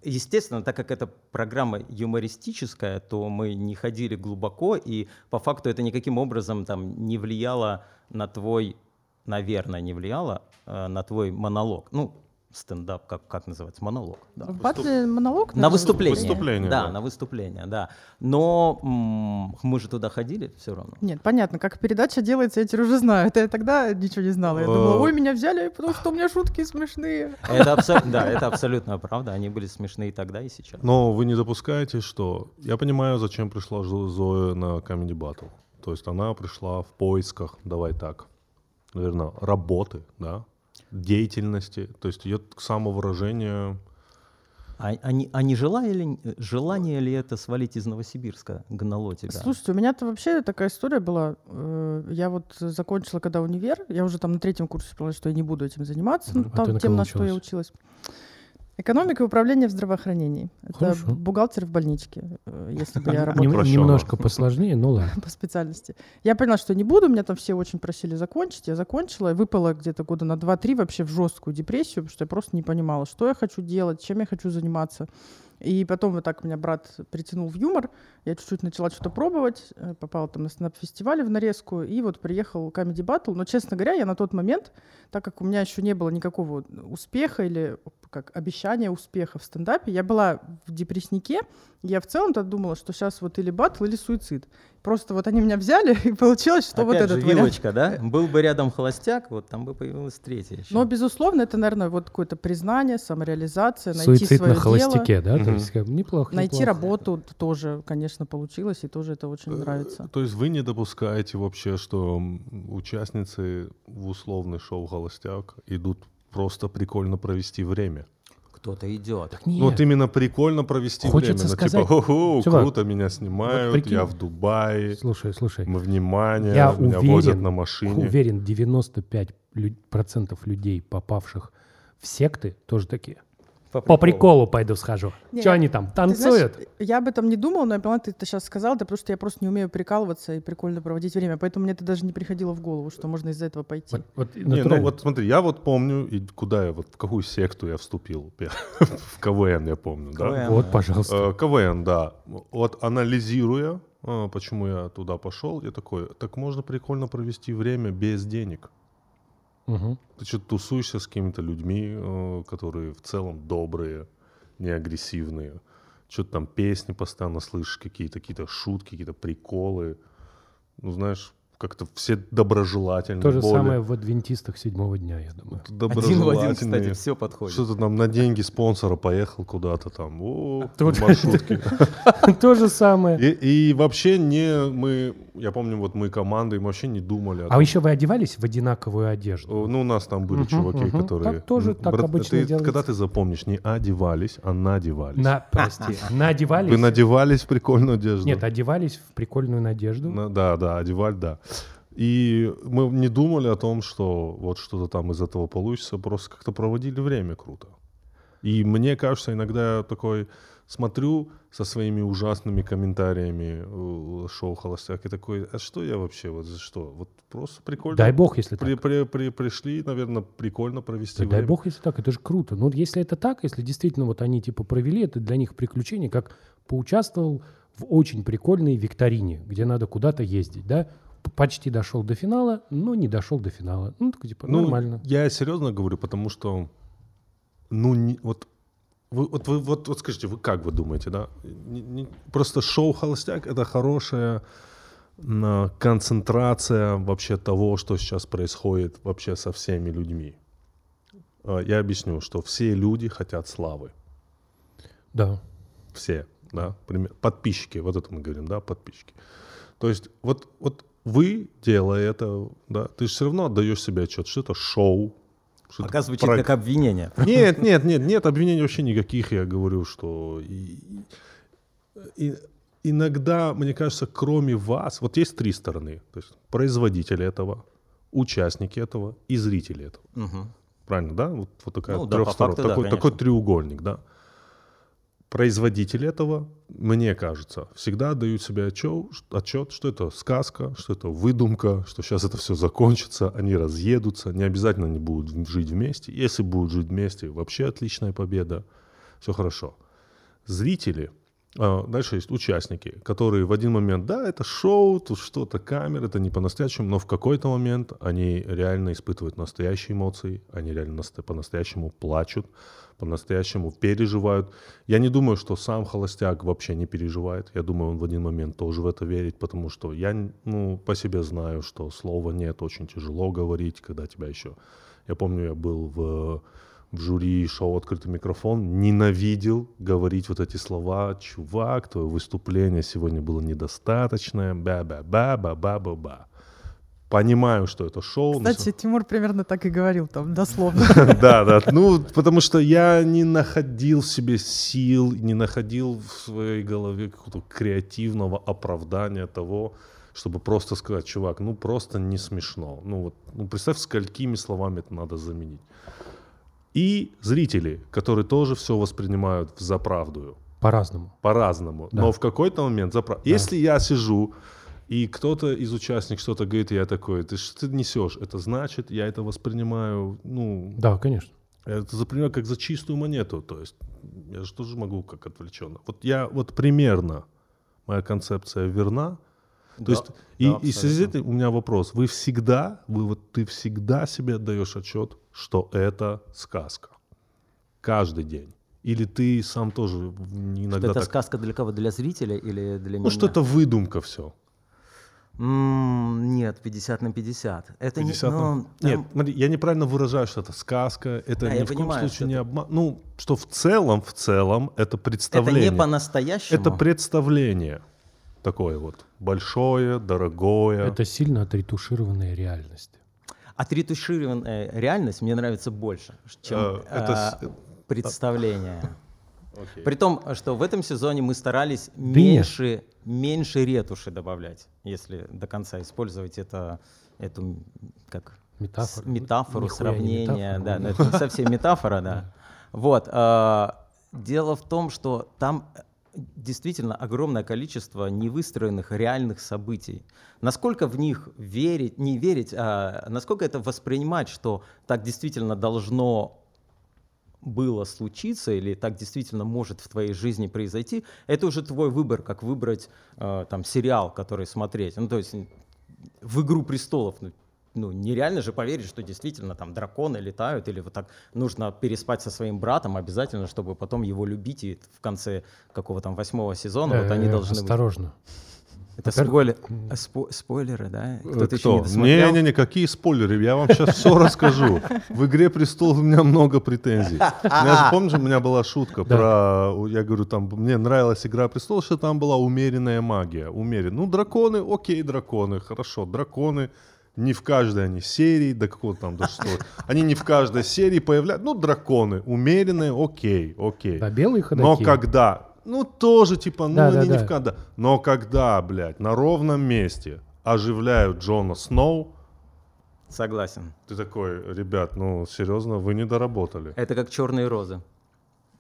Естественно, так как эта программа юмористическая, то мы не ходили глубоко, и по факту это никаким образом там не влияло на твой, наверное, не влияло э, на твой монолог. Ну, стендап, как, как называется? Монолог. да. В батле монолог? На выступление. Выступление, Да, да. на выступление, да. Но м, мы же туда ходили все равно. Нет, понятно, как передача делается, я теперь уже знаю. Это я тогда ничего не знала. Я думала, Э. ой, меня взяли, потому что у меня шутки смешные. Это абсолютно, да, это абсолютно правда. Они были смешные и тогда, и сейчас. Но вы не допускаете, что... Я понимаю, зачем пришла Зо- Зоя на Comedy Battle. То есть она пришла в поисках, давай так, наверное, работы, да, деятельности. То есть ее самовыражение... А, а не, а не желание, ли, желание ли это свалить из Новосибирска гнало тебя? Слушайте, у меня-то вообще такая история была. Э, Я вот закончила когда универ, я уже там на третьем курсе поняла, что я не буду этим заниматься, ну, А там ты на тем, на что я училась? Экономика и управление в здравоохранении. Это Хорошо. бухгалтер в больничке, э, если бы я работала. Немножко посложнее, но ладно. по специальности. Я поняла, что не буду, меня там все очень просили закончить. Я закончила выпала где-то года на 2-3 вообще в жесткую депрессию, потому что я просто не понимала, что я хочу делать, чем я хочу заниматься. И потом вот так меня брат притянул в юмор. Я чуть-чуть начала что-то пробовать, э, попала там на стендап-фестивале в нарезку, и вот приехал Comedy Battle. Но, честно говоря, я на тот момент, так как у меня еще не было никакого успеха или как обещания успеха в стендапе, я была в депресснике, я в целом-то думала, что сейчас вот или батл, или суицид. Просто вот они меня взяли, и получилось, что вот Опять этот же, вариант. вилочка, да? Был бы рядом холостяк, вот там бы появилась третья еще. Но, безусловно, это, наверное, вот какое-то признание, самореализация, найти Суицид свое на холостяке, да? То есть как неплохо. Найти неплохо. работу тоже, конечно, получилось, и тоже это очень нравится. То есть вы не допускаете вообще, что участницы в условный шоу «Холостяк» идут просто прикольно провести время? Кто-то идет. Так Ну, нет. вот именно прикольно провести Хочется время. Ну, сказать, типа, хо-хо, чувак, круто, меня снимают, прикинь- я в Дубае, Слушай, слушай. мы внимание, Я меня уверен, возят на машине. Уверен, 95% лю- процентов людей, попавших в секты, тоже такие. По приколу пойду схожу. Не, Что я- они там, Ты знаешь, танцуют? я об этом не думала, но я поняла, ты это сейчас сказал, это потому что я просто не умею прикалываться и прикольно проводить время, поэтому мне это даже не приходило в голову, что можно из-за этого пойти. Вот, вот Не, ну вот смотри, я вот помню, и куда я, вот в какую секту я вступил. В КВН я помню, да? Вот, пожалуйста. Э, КВН, да. Вот анализируя, э, почему я туда пошел, я такой, так можно прикольно провести время без денег. Мгм. Ты что-то тусуешься с какими-то людьми, э, которые в целом добрые, не агрессивные. Что-то там песни постоянно слышишь, какие-то какие шутки, какие-то приколы. Ну, знаешь, как-то все доброжелательные. То же более самое в адвентистах седьмого дня, я думаю. Один в один, доброжелательные. кстати, все подходит. Что-то там на деньги спонсора поехал куда-то там. О, Тут- в маршрутке. То же самое. И, вообще не мы, я помню, вот мы командой, мы вообще не думали. А еще вы одевались в одинаковую одежду? О, Ну, у нас там были чуваки, которые... Так тоже так обычно. Когда ты запомнишь, не одевались, а надевались. На, прости, надевались? Вы надевались в прикольную одежду? Нет, одевались в прикольную надежду. На- да, да, одевали, да. И мы не думали о том, что вот что-то там из этого получится, просто как-то проводили время круто. И мне кажется, иногда я такой смотрю со своими ужасными комментариями э, шоу «Холостяк» и такой, а что я вообще, вот за что? Вот просто прикольно. Дай бог, если При, так. при- при- пришли, наверное, прикольно провести Да дай время. бог, если так, это же круто. Ну, если это так, если действительно вот они типа провели, это для них приключение, как поучаствовал в очень прикольной викторине, где надо куда-то ездить, да? Почти дошел до финала, но не дошел до финала. Ну, так типа Ну, нормально. я серьезно говорю, потому что, ну, не- вот, вы, вот, вы, вот, вот скажите, вы как вы думаете, да? Не- не- просто шоу «Холостяк» — это хорошая м, концентрация вообще того, что сейчас происходит вообще со всеми людьми. А, Я объясню, что все люди хотят славы. Да. Все, да, подписчики, вот это мы говорим, да, подписчики. То есть вот, вот вы, делая это, да, ты же все равно отдаешь себе отчет, что это шоу, Что это Пока звучит про- как обвинение. Нет, нет, нет, нет обвинений вообще никаких. Я говорю, что и- и- иногда, мне кажется, кроме вас, вот есть три стороны. То есть производители этого, участники этого и зрители этого. Мгм. Правильно, да? Вот, вот такая Ну да, факту да, такой, конечно. такой треугольник, да. Производители этого, мне кажется, всегда дают себе отчет, отчет, что это сказка, что это выдумка, что сейчас это все закончится, они разъедутся, не обязательно они будут жить вместе. Если будут жить вместе, вообще отличная победа, все хорошо. Зрители, а, дальше есть участники, которые в один момент, да, это шоу, тут что-то, камера, это не по-настоящему, но в какой-то момент они реально испытывают настоящие эмоции, они реально по-настоящему плачут, по-настоящему переживают. Я не думаю, что сам холостяк вообще не переживает. Я думаю, он в один момент тоже в это верит, потому что я ну, по себе знаю, что слова нет, очень тяжело говорить, когда тебя еще... Я помню, я был в, в жюри шоу «Открытый микрофон», ненавидел говорить вот эти слова. Чувак, твое выступление сегодня было недостаточное, ба-ба-ба-ба-ба-ба-ба. Понимаю, что это шоу. но Кстати, Тимур примерно так и говорил там, дословно. да, да. Ну, потому что я не находил в себе сил, не находил в своей голове какого-то креативного оправдания того, чтобы просто сказать, чувак, ну просто не смешно. Ну вот, ну представь, сколькими словами это надо заменить. И зрители, которые тоже все воспринимают за правду, По-разному. по-разному. Да. Но в какой-то момент за прав- Если я сижу и кто-то из участников что-то говорит, я такой, ты что ты несешь? Это значит, я это воспринимаю, ну, Да, конечно. это воспринимаю как за чистую монету. То есть я же тоже могу как отвлеченно. Вот я вот примерно, моя концепция верна. То Да, есть и, да, и в связи с этим у меня вопрос. Вы всегда, вы вот ты всегда себе отдаешь отчет, что это сказка. Каждый день. Или ты сам тоже иногда Это так... сказка для кого? Для зрителя или для меня? Ну, что это выдумка все. Нет, 50 на 50. Это 50 не... на- ну, там- Нет, смотри, я неправильно выражаю, что это сказка, это Да, ни в коем случае не это- обман. Ну, что в целом, в целом, это это представление. не по-настоящему. Это представление такое вот большое, дорогое. Это сильно отретушированная реальность. Отретушированная реальность мне нравится больше, чем Э, это а, с- представление. Окей. При том, что в этом сезоне мы старались меньше, меньше ретуши добавлять, если до конца использовать это, эту как Метафора. с- метафору, Нихуя сравнение. метафора, да, но- но это не совсем метафора, да. Вот. а, Дело в том, что там э, действительно огромное количество невыстроенных реальных событий. Насколько в них верить, не верить, а насколько это воспринимать, что так действительно должно было случиться или так действительно может в твоей жизни произойти, это уже твой выбор, как выбрать э, там сериал, который смотреть. Ну, то есть в «Игру престолов», ну, ну, нереально же поверить, что действительно там драконы летают, или вот так нужно переспать со своим братом обязательно, чтобы потом его любить, и в конце какого там восьмого сезона вот они Э, должны быть. Это спойлер, спо- спойлеры, да? Э, Кто-то еще не досмотрел? Не-не-не, какие спойлеры, я вам сейчас все расскажу. В «Игре престолов» у меня много претензий. У меня же, помнишь, у меня была шутка Да. про, я говорю, там, мне нравилась «Игра престолов», что там была умеренная магия. Умеренная. Ну, драконы, окей, драконы, хорошо, драконы. Не в каждой они серии, до какого там, до что. Они не в каждой серии появляются. Ну, драконы, умеренные, окей, окей. Да, белые ходаки. Но когда, ну тоже типа, ну Да, они да, не да. в когда. Но когда, блядь, на ровном месте оживляют Джона Сноу, Согласен. ты такой, ребят, ну серьезно, вы не доработали. Это как черные розы.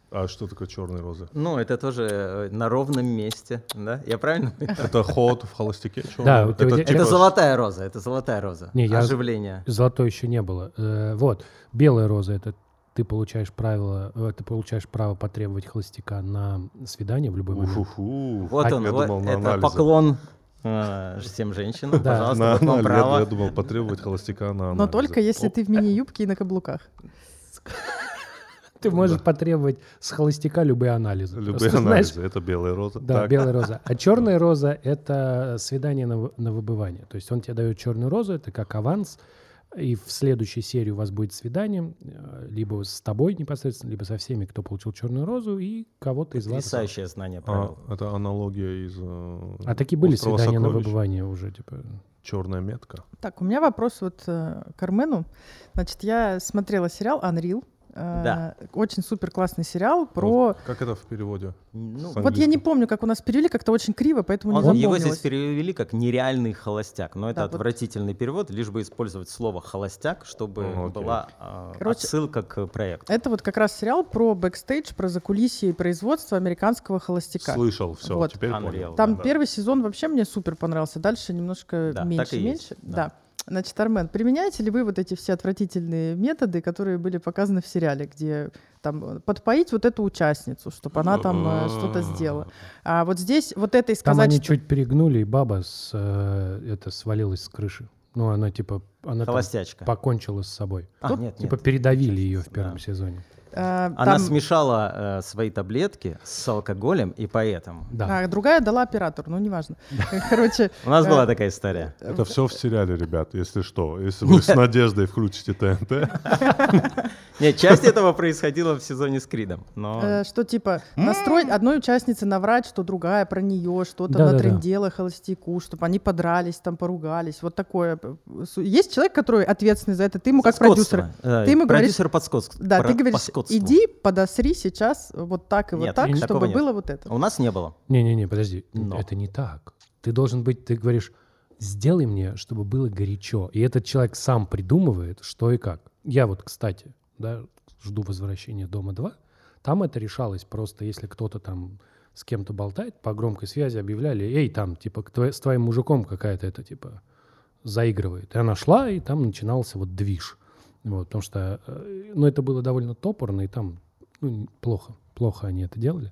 А что такое черные розы? Ну, это тоже э, на ровном месте, да? Я правильно? Это ход в холостяке черный? Да, это, я- типа Это золотая роза, это золотая роза. Не, я- Оживление. Золотой еще не было. Э, вот, белая роза это ты получаешь правило, э, ты получаешь право потребовать холостяка на свидание в любой момент. Уфу-фу. Вот А, он, я вот думал, на это анализы. поклон э, всем женщинам. Да. Пожалуйста, На вот анализ. я, право. я думал потребовать холостяка на Но анализы. только если Оп. ты в мини-юбке и на каблуках. Ты можешь потребовать с холостяка любые анализы. Любые Просто, знаешь, анализы, это белая роза. Да, Так. белая роза. А черная роза это свидание на, на выбывание. То есть он тебе дает черную розу, это как аванс, и в следующей серии у вас будет свидание, э, либо с тобой непосредственно, либо со всеми, кто получил черную розу, и кого-то из вас. Потрясающее знание А, правил. это аналогия из... э, А такие были «Острова свидания на сокровищ». выбывание уже, типа. черная метка. Так, у меня вопрос вот э, к Армену. Значит, я смотрела сериал Unreal. Э, Да. Очень супер классный сериал про... Как это в переводе? Ну, Вот я не помню, как у нас перевели, как-то очень криво, поэтому не Он- его здесь запомнилось. перевели как нереальный холостяк, но это Да, вот. отвратительный перевод, лишь бы использовать слово холостяк, чтобы Ну, окей. была а, Короче, отсылка к проекту. Это вот как раз сериал про бэкстейдж, про закулисье и производство американского холостяка. Слышал, все, Вот. теперь Unreal, понял. Там Да. первый сезон вообще мне супер понравился. Дальше немножко Да, так меньше, и меньше. есть, Да. да. Значит, Армен, применяете ли вы вот эти все отвратительные методы, которые были показаны в сериале, где там подпоить вот эту участницу, чтобы она там э, что-то сделала? А вот здесь вот это и Там сказать, они что- чуть перегнули, и баба с, э, это свалилась с крыши. Ну, она типа, она там Холостячка. покончила с собой. А, нет, Типа нет. передавили ее в Да. первом сезоне. Э, Она там- смешала э, свои таблетки с алкоголем, и поэтому. Да. а другая дала оператору, ну неважно. Короче, У нас э, была такая история. Это все в сериале, ребят, если что. Если вы с надеждой включите ТНТ. Нет, часть этого происходила в сезоне с Кридом, но... Э, что типа настроить одной участнице наврать, что другая про нее что-то Да-да-да. натрындела холостяку, чтобы они подрались, там поругались. Вот такое. Есть человек, который ответственный за это, ты ему как продюсер. Э, Ты ему говоришь- продюсер подскотства. Да, ты говоришь, иди подосри сейчас вот так и вот Нет, так, чтобы нет. было вот это. У нас не было. Не-не-не, подожди. Но. Это не так. Ты должен быть, ты говоришь, сделай мне, чтобы было горячо. И этот человек сам придумывает, что и как. Я вот, кстати, да, жду возвращения дома 2. Там это решалось просто, если кто-то там с кем-то болтает, по громкой связи объявляли, эй, там, типа, с твоим мужиком какая-то это, типа, заигрывает. И она шла, и там начинался вот движ. Вот, потому что, э, ну, это было довольно топорно, и там ну, плохо, плохо они это делали.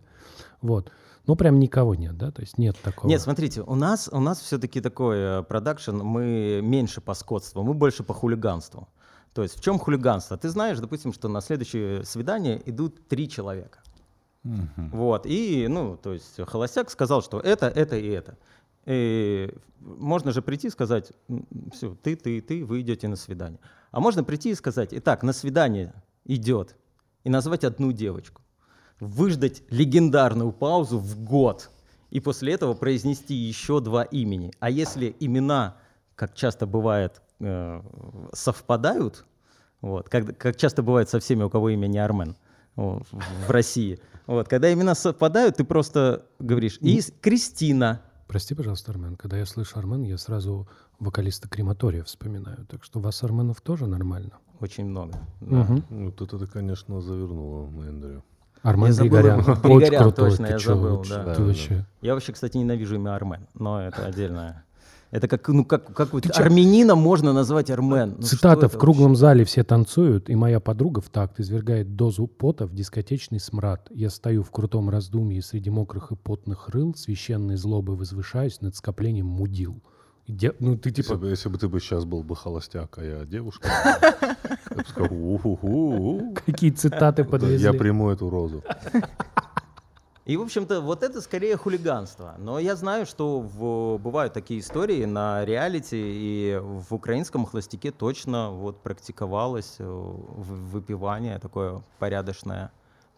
Вот. Но прям никого нет, да? То есть нет такого. Нет, смотрите, у нас, у нас все-таки такой э, продакшн, мы меньше по скотству, мы больше по хулиганству. То есть в чем хулиганство? Ты знаешь, допустим, что на следующее свидание идут три человека. Вот, и, ну, то есть холостяк сказал, что это, это и это. И можно же прийти и сказать, все, ты, ты, ты, вы идете на свидание. А можно прийти и сказать, итак, на свидание идет, и назвать одну девочку. Выждать легендарную паузу в год, и после этого произнести еще два имени. А если имена, как часто бывает, э, совпадают, вот, как, как часто бывает со всеми, у кого имя не Армен вот, в России, вот, когда имена совпадают, ты просто говоришь, и Кристина, Прости, пожалуйста, Армен, когда я слышу Армен, я сразу вокалиста крематория вспоминаю. Так что у вас Арменов тоже нормально. очень много. да. Мгм. Ну, тут это, конечно, завернуло на Эндрю. Армен Я забыл Григорян. Очень Григорян, крутой. точно, я забыл, вообще, да. Ты Да, да. вообще... Я вообще, кстати, ненавижу имя Армен, но это отдельное. Это как, ну, как, как вот армянина можно назвать Армен. Ну, Цитата «В круглом зале все танцуют, и моя подруга в такт извергает дозу пота в дискотечный смрад. Я стою в крутом раздумье среди мокрых и потных рыл, священной злобы возвышаюсь над скоплением мудил». Где- ну, ты Если, типа... бы, если бы ты бы сейчас был бы холостяк, а я девушка, я бы сказал. Какие цитаты подвезли? я приму эту розу. И, в общем-то, вот это скорее хулиганство. Но я знаю, что в- бывают такие истории на реалити, и в украинском холостяке точно вот практиковалось э, выпивание такое порядочное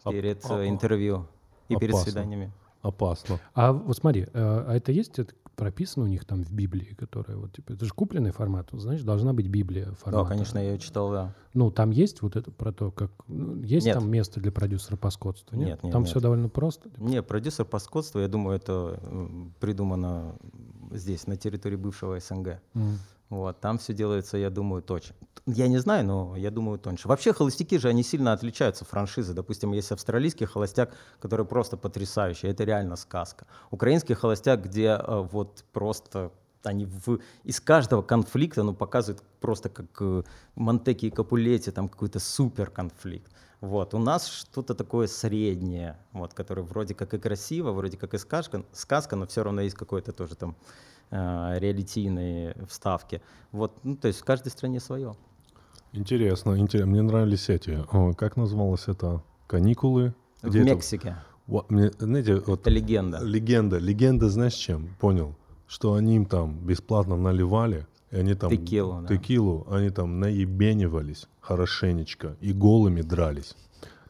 Оп- перед э, опа. интервью и перед Опасно. свиданиями. Опасно. А вот смотри, э, а это есть прописано у них там в Библии, которая вот типа это же купленный формат, знаешь, должна быть Библия Да, формата. конечно, я ее читал, да. Ну там есть вот это про то, как ну, есть Нет. там место для продюсера по скотству, нет? Нет, нет, там нет. все довольно просто. Не, продюсер по скотству, я думаю, это придумано здесь, на территории бывшего СНГ. М. Вот, там все делается, я думаю, точно. Я не знаю, но я думаю, тоньше. Вообще холостяки же, они сильно отличаются, франшизы. Допустим, есть австралийский холостяк, который просто потрясающий, это реально сказка. Украинский холостяк, где э, вот просто они в- из каждого конфликта ну, показывают просто как э, Монтеки и Капулетти, там какой-то супер конфликт. Вот. У нас что-то такое среднее, вот, которое вроде как и красиво, вроде как и сказка, сказка но все равно есть какой-то тоже там реалитийные вставки. Вот, ну, то есть в каждой стране свое. Интересно, интересно. Мне нравились эти. О, Как называлось это? Каникулы? в Где это? Мексике. Ва- мне, знаете, вот Это легенда. легенда. Легенда, знаешь, чем? Понял. Что они им там бесплатно наливали, и они там... Текилу, да. Текилу, они там наебенивались хорошенечко и голыми дрались.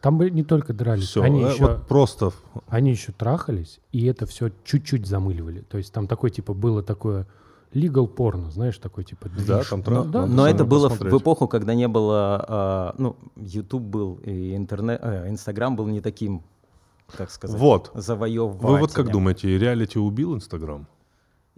Там бы не только дрались, Все, они еще вот просто... они еще трахались, и это все чуть-чуть замыливали. То есть там такой типа было такое legal порно, знаешь, такой типа Да, движ. там Ну, тра- да, Но это было в, посмотреть. в эпоху, когда не было, а, ну, YouTube был и интернет, э, Инстаграм был не таким, как сказать, Вот. завоевывателем. Вы вот как думаете, реалити убил Инстаграм?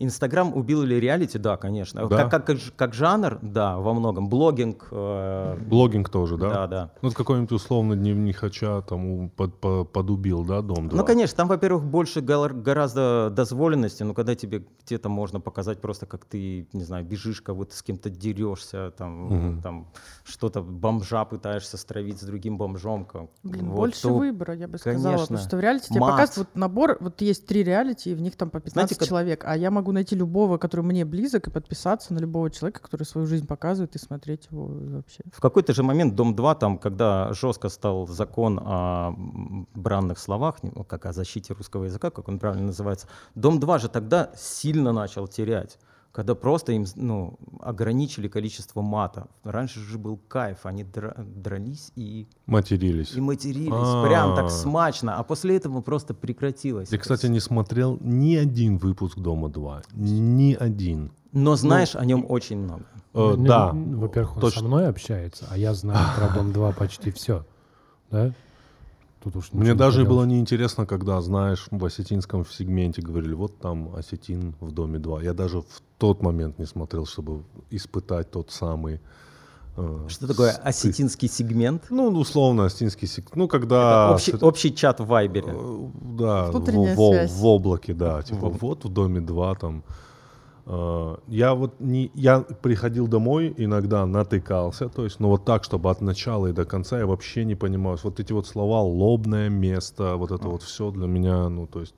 Инстаграм убил или реалити? Да, конечно. Да? Как, как, как жанр, да, во многом. Блогинг, э, Блогинг тоже, да? да, да. Ну, какой-нибудь условно дневник Хача там под- по- подубил, да, дом 2? Ну, конечно, там, во-первых, больше гораздо дозволенности, но когда тебе где-то можно показать просто, как ты, не знаю, бежишь, кого-то с кем-то дерешься, там, Мгм. там что-то бомжа пытаешься стравить с другим бомжом. как- Блин, вот, больше то- выбора, я бы сказала. конечно. Потому что в реалити тебе Мат. показывают вот набор, вот есть три реалити, и в них там по 15 Знаете, как- человек. А я могу найти любого, который мне близок, и подписаться на любого человека, который свою жизнь показывает, и смотреть его вообще. В какой-то же момент Дом 2, там, когда жестко стал закон о бранных словах, ну, как о защите русского языка, как он правильно называется, Дом 2 же тогда сильно начал терять. Когда просто им ну, ограничили количество мата. Раньше же был кайф, они дра- дрались и, Матерились. и матерились. А. Прям так смачно. А после этого просто прекратилось. Я, кстати, не смотрел ни один выпуск «Дома-2». Ни один. Но знаешь о нем очень много. Э, Ну, да, ну, Во-первых, он точно. со мной общается, а я знаю про Дом 2 почти все. Да? Тут уж Мне ничего не даже было неинтересно, когда, знаешь, в осетинском сегменте говорили, вот там осетин в доме 2. Я даже в тот момент не смотрел, чтобы испытать тот самый... э, Что такое с- осетинский сегмент? Ну, условно, осетинский сегмент. Ну, когда... общий, с- общий чат в Вайбере. э, Да, в, в- связь. в облаке, да. Типа, вот в доме 2 там... Э, Я вот не, я приходил домой, иногда натыкался, то есть, но вот так, чтобы от начала и до конца я вообще не понимаю. Вот эти вот слова «лобное место», вот это вот все для меня, ну, то есть,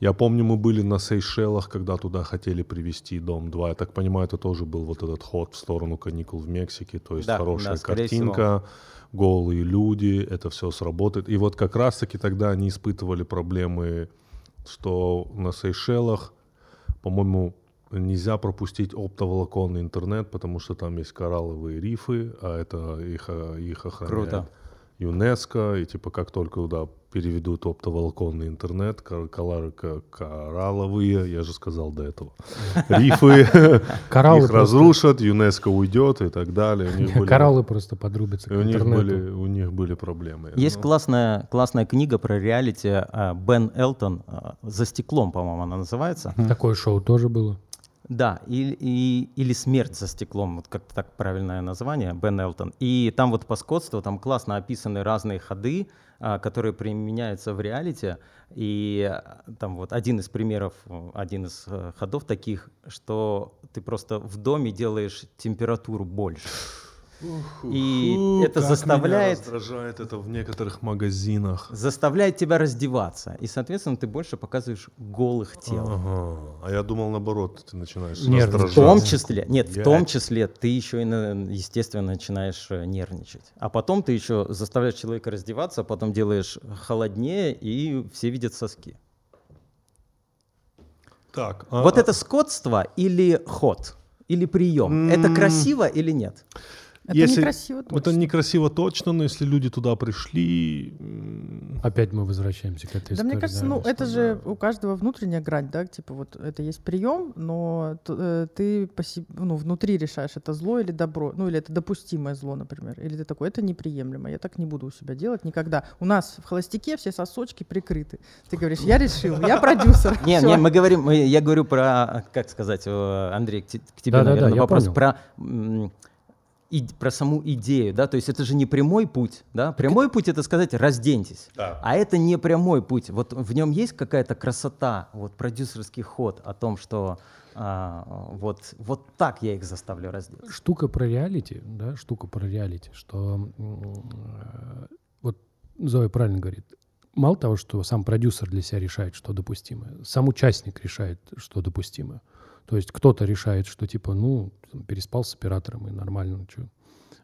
я помню, мы были на Сейшелах, когда туда хотели привезти Дом 2. Я так понимаю, это тоже был вот этот ход в сторону каникул в Мексике, то есть Да, хорошая да, картинка, голые люди, это все сработает. И вот как раз-таки тогда они испытывали проблемы, что на Сейшелах, по-моему, нельзя пропустить оптоволоконный интернет, потому что там есть коралловые рифы, а это их, э, их охраняет Круто. ЮНЕСКО, и типа как только туда переведут оптоволоконный интернет, кор- коралловые, я же сказал до этого, рифы, их разрушат, ЮНЕСКО уйдет и так далее. Кораллы просто подрубятся к у них, интернету. были, у них были проблемы. Есть Ну, классная, классная книга про реалити а, Бен Элтон а, «За стеклом», по-моему, она называется. Такое шоу тоже было. Да, и, и- или «Смерть за стеклом», вот как-то так правильное название, Бен Элтон. И там вот по скотству, там классно описаны разные ходы, а, которые применяются в реалити. И а, там вот один из примеров, один из э, ходов таких, что ты просто в доме делаешь температуру больше. И фу, это как меня заставляет... раздражает это в некоторых магазинах. заставляет тебя раздеваться. И, соответственно, ты больше показываешь голых тел. Ага. А я думал, наоборот, ты начинаешь. В раздражаться. том числе, нет, в Я- том числе ты еще и, естественно, начинаешь э, нервничать. А потом ты еще заставляешь человека раздеваться, а потом делаешь холоднее, и все видят соски. Так, а- Вот это скотство или ход, или прием, это М. красиво или нет? Это Если- некрасиво точно. Это некрасиво точно, но если люди туда пришли... Опять мы возвращаемся к этой Да, мне истории, кажется, ну да. это же у каждого внутренняя грань, да, типа вот это есть прием, но э, ты по себе, ну, внутри решаешь, это зло или добро, ну или это допустимое зло, например, или ты такой, это неприемлемо, я так не буду у себя делать никогда. У нас в холостяке все сосочки прикрыты. Ты говоришь, я решил, я продюсер. Не, не, мы говорим, я говорю про, как сказать, э, Андрей, к, те- к тебе, наверное, я вопрос про, и- про саму идею, да, то есть это же не прямой путь, да, прямой путь это сказать разденьтесь, Да. а это не прямой путь, вот в нем есть какая-то красота, вот продюсерский ход о том, что а, вот, вот так я их заставлю раздеться. штука про реалити, да, штука про реалити, что э, вот Зоя правильно говорит. Мало того, что сам продюсер для себя решает, что допустимо, сам участник решает, что допустимо. То есть кто-то решает, что типа, ну, переспал с оператором и нормально, чё.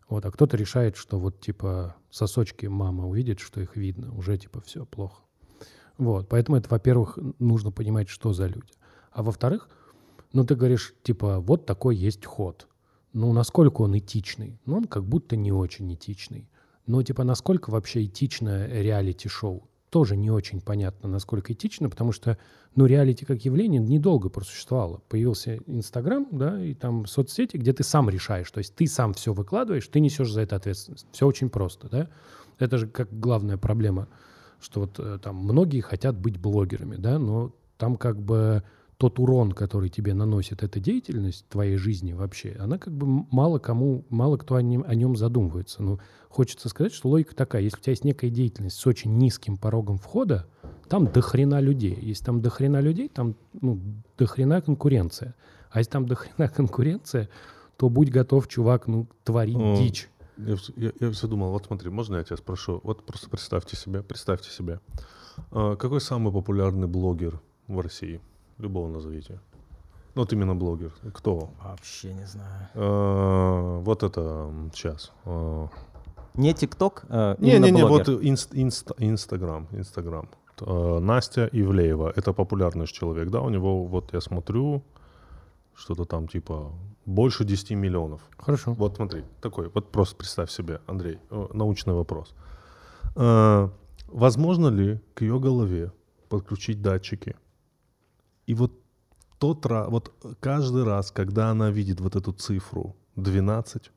Вот, а кто-то решает, что вот типа сосочки мама увидит, что их видно, уже типа все плохо. Вот, поэтому это, во-первых, нужно понимать, что за люди. А во-вторых, ну ты говоришь, типа, вот такой есть ход. Ну, насколько он этичный? Ну, он как будто не очень этичный. Но, типа, насколько вообще этичное реалити-шоу? Тоже не очень понятно, насколько этично, потому что, ну, реалити как явление недолго просуществовало. Появился Инстаграм, да, и там соцсети, где ты сам решаешь, то есть ты сам все выкладываешь, ты несешь за это ответственность. Все очень просто, да. Это же как главная проблема, что вот э, там многие хотят быть блогерами, да, но там как бы тот урон, который тебе наносит эта деятельность твоей жизни вообще, она как бы мало кому, мало кто о нем, о нем задумывается. Ну, хочется сказать, что логика такая. Если у тебя есть некая деятельность с очень низким порогом входа, там до хрена людей. Если там до хрена людей, там ну, до хрена конкуренция. А если там до хрена конкуренция, то будь готов, чувак, ну, творить О, дичь. Я, я- я все думал, вот смотри, можно я тебя спрошу? Вот просто представьте себе, представьте себе. А, какой самый популярный блогер в России? Любого назовите. Ну, вот именно блогер. Кто? Вообще не знаю. А, вот это сейчас. Не ТикТок, а именно Не-не-не, блогер. вот инст- инст- Инстаграм. Инстаграм. А, Настя Ивлеева. Это популярный человек, да? У него, вот я смотрю, что-то там типа больше 10 миллионов. Хорошо. Вот смотри, такой, вот просто представь себе, Андрей, э, научный вопрос. Э, Возможно ли к ее голове подключить датчики? И вот тот раз, вот каждый раз, когда она видит вот эту цифру 12,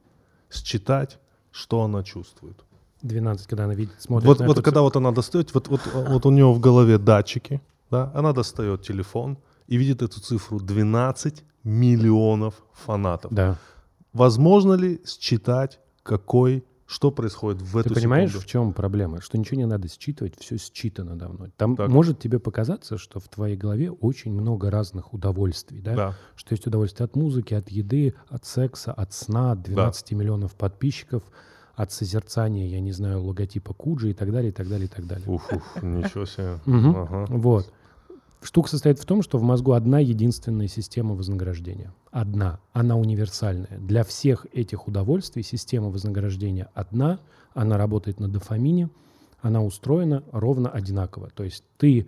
считать, что она чувствует. 12, когда она видит, смотрит Вот, вот когда вот она достает, вот, вот, вот у нее в голове датчики, да, она достает телефон и видит эту цифру 12 миллионов фанатов. Да. Возможно ли считать, какой, что происходит в Ты эту понимаешь, секунду? в чем проблема? Что ничего не надо считывать, все считано давно. Там Так. может тебе показаться, что в твоей голове очень много разных удовольствий, да? Да. Что есть удовольствие от музыки, от еды, от секса, от сна, от 12 миллионов подписчиков, от созерцания, я не знаю, логотипа Куджи и так далее, и так далее, и так далее. Уф, уф, ничего себе. Вот. Штука состоит в том, что в мозгу одна единственная система вознаграждения. Одна. Она универсальная. Для всех этих удовольствий система вознаграждения одна. Она работает на дофамине. Она устроена ровно одинаково. То есть ты...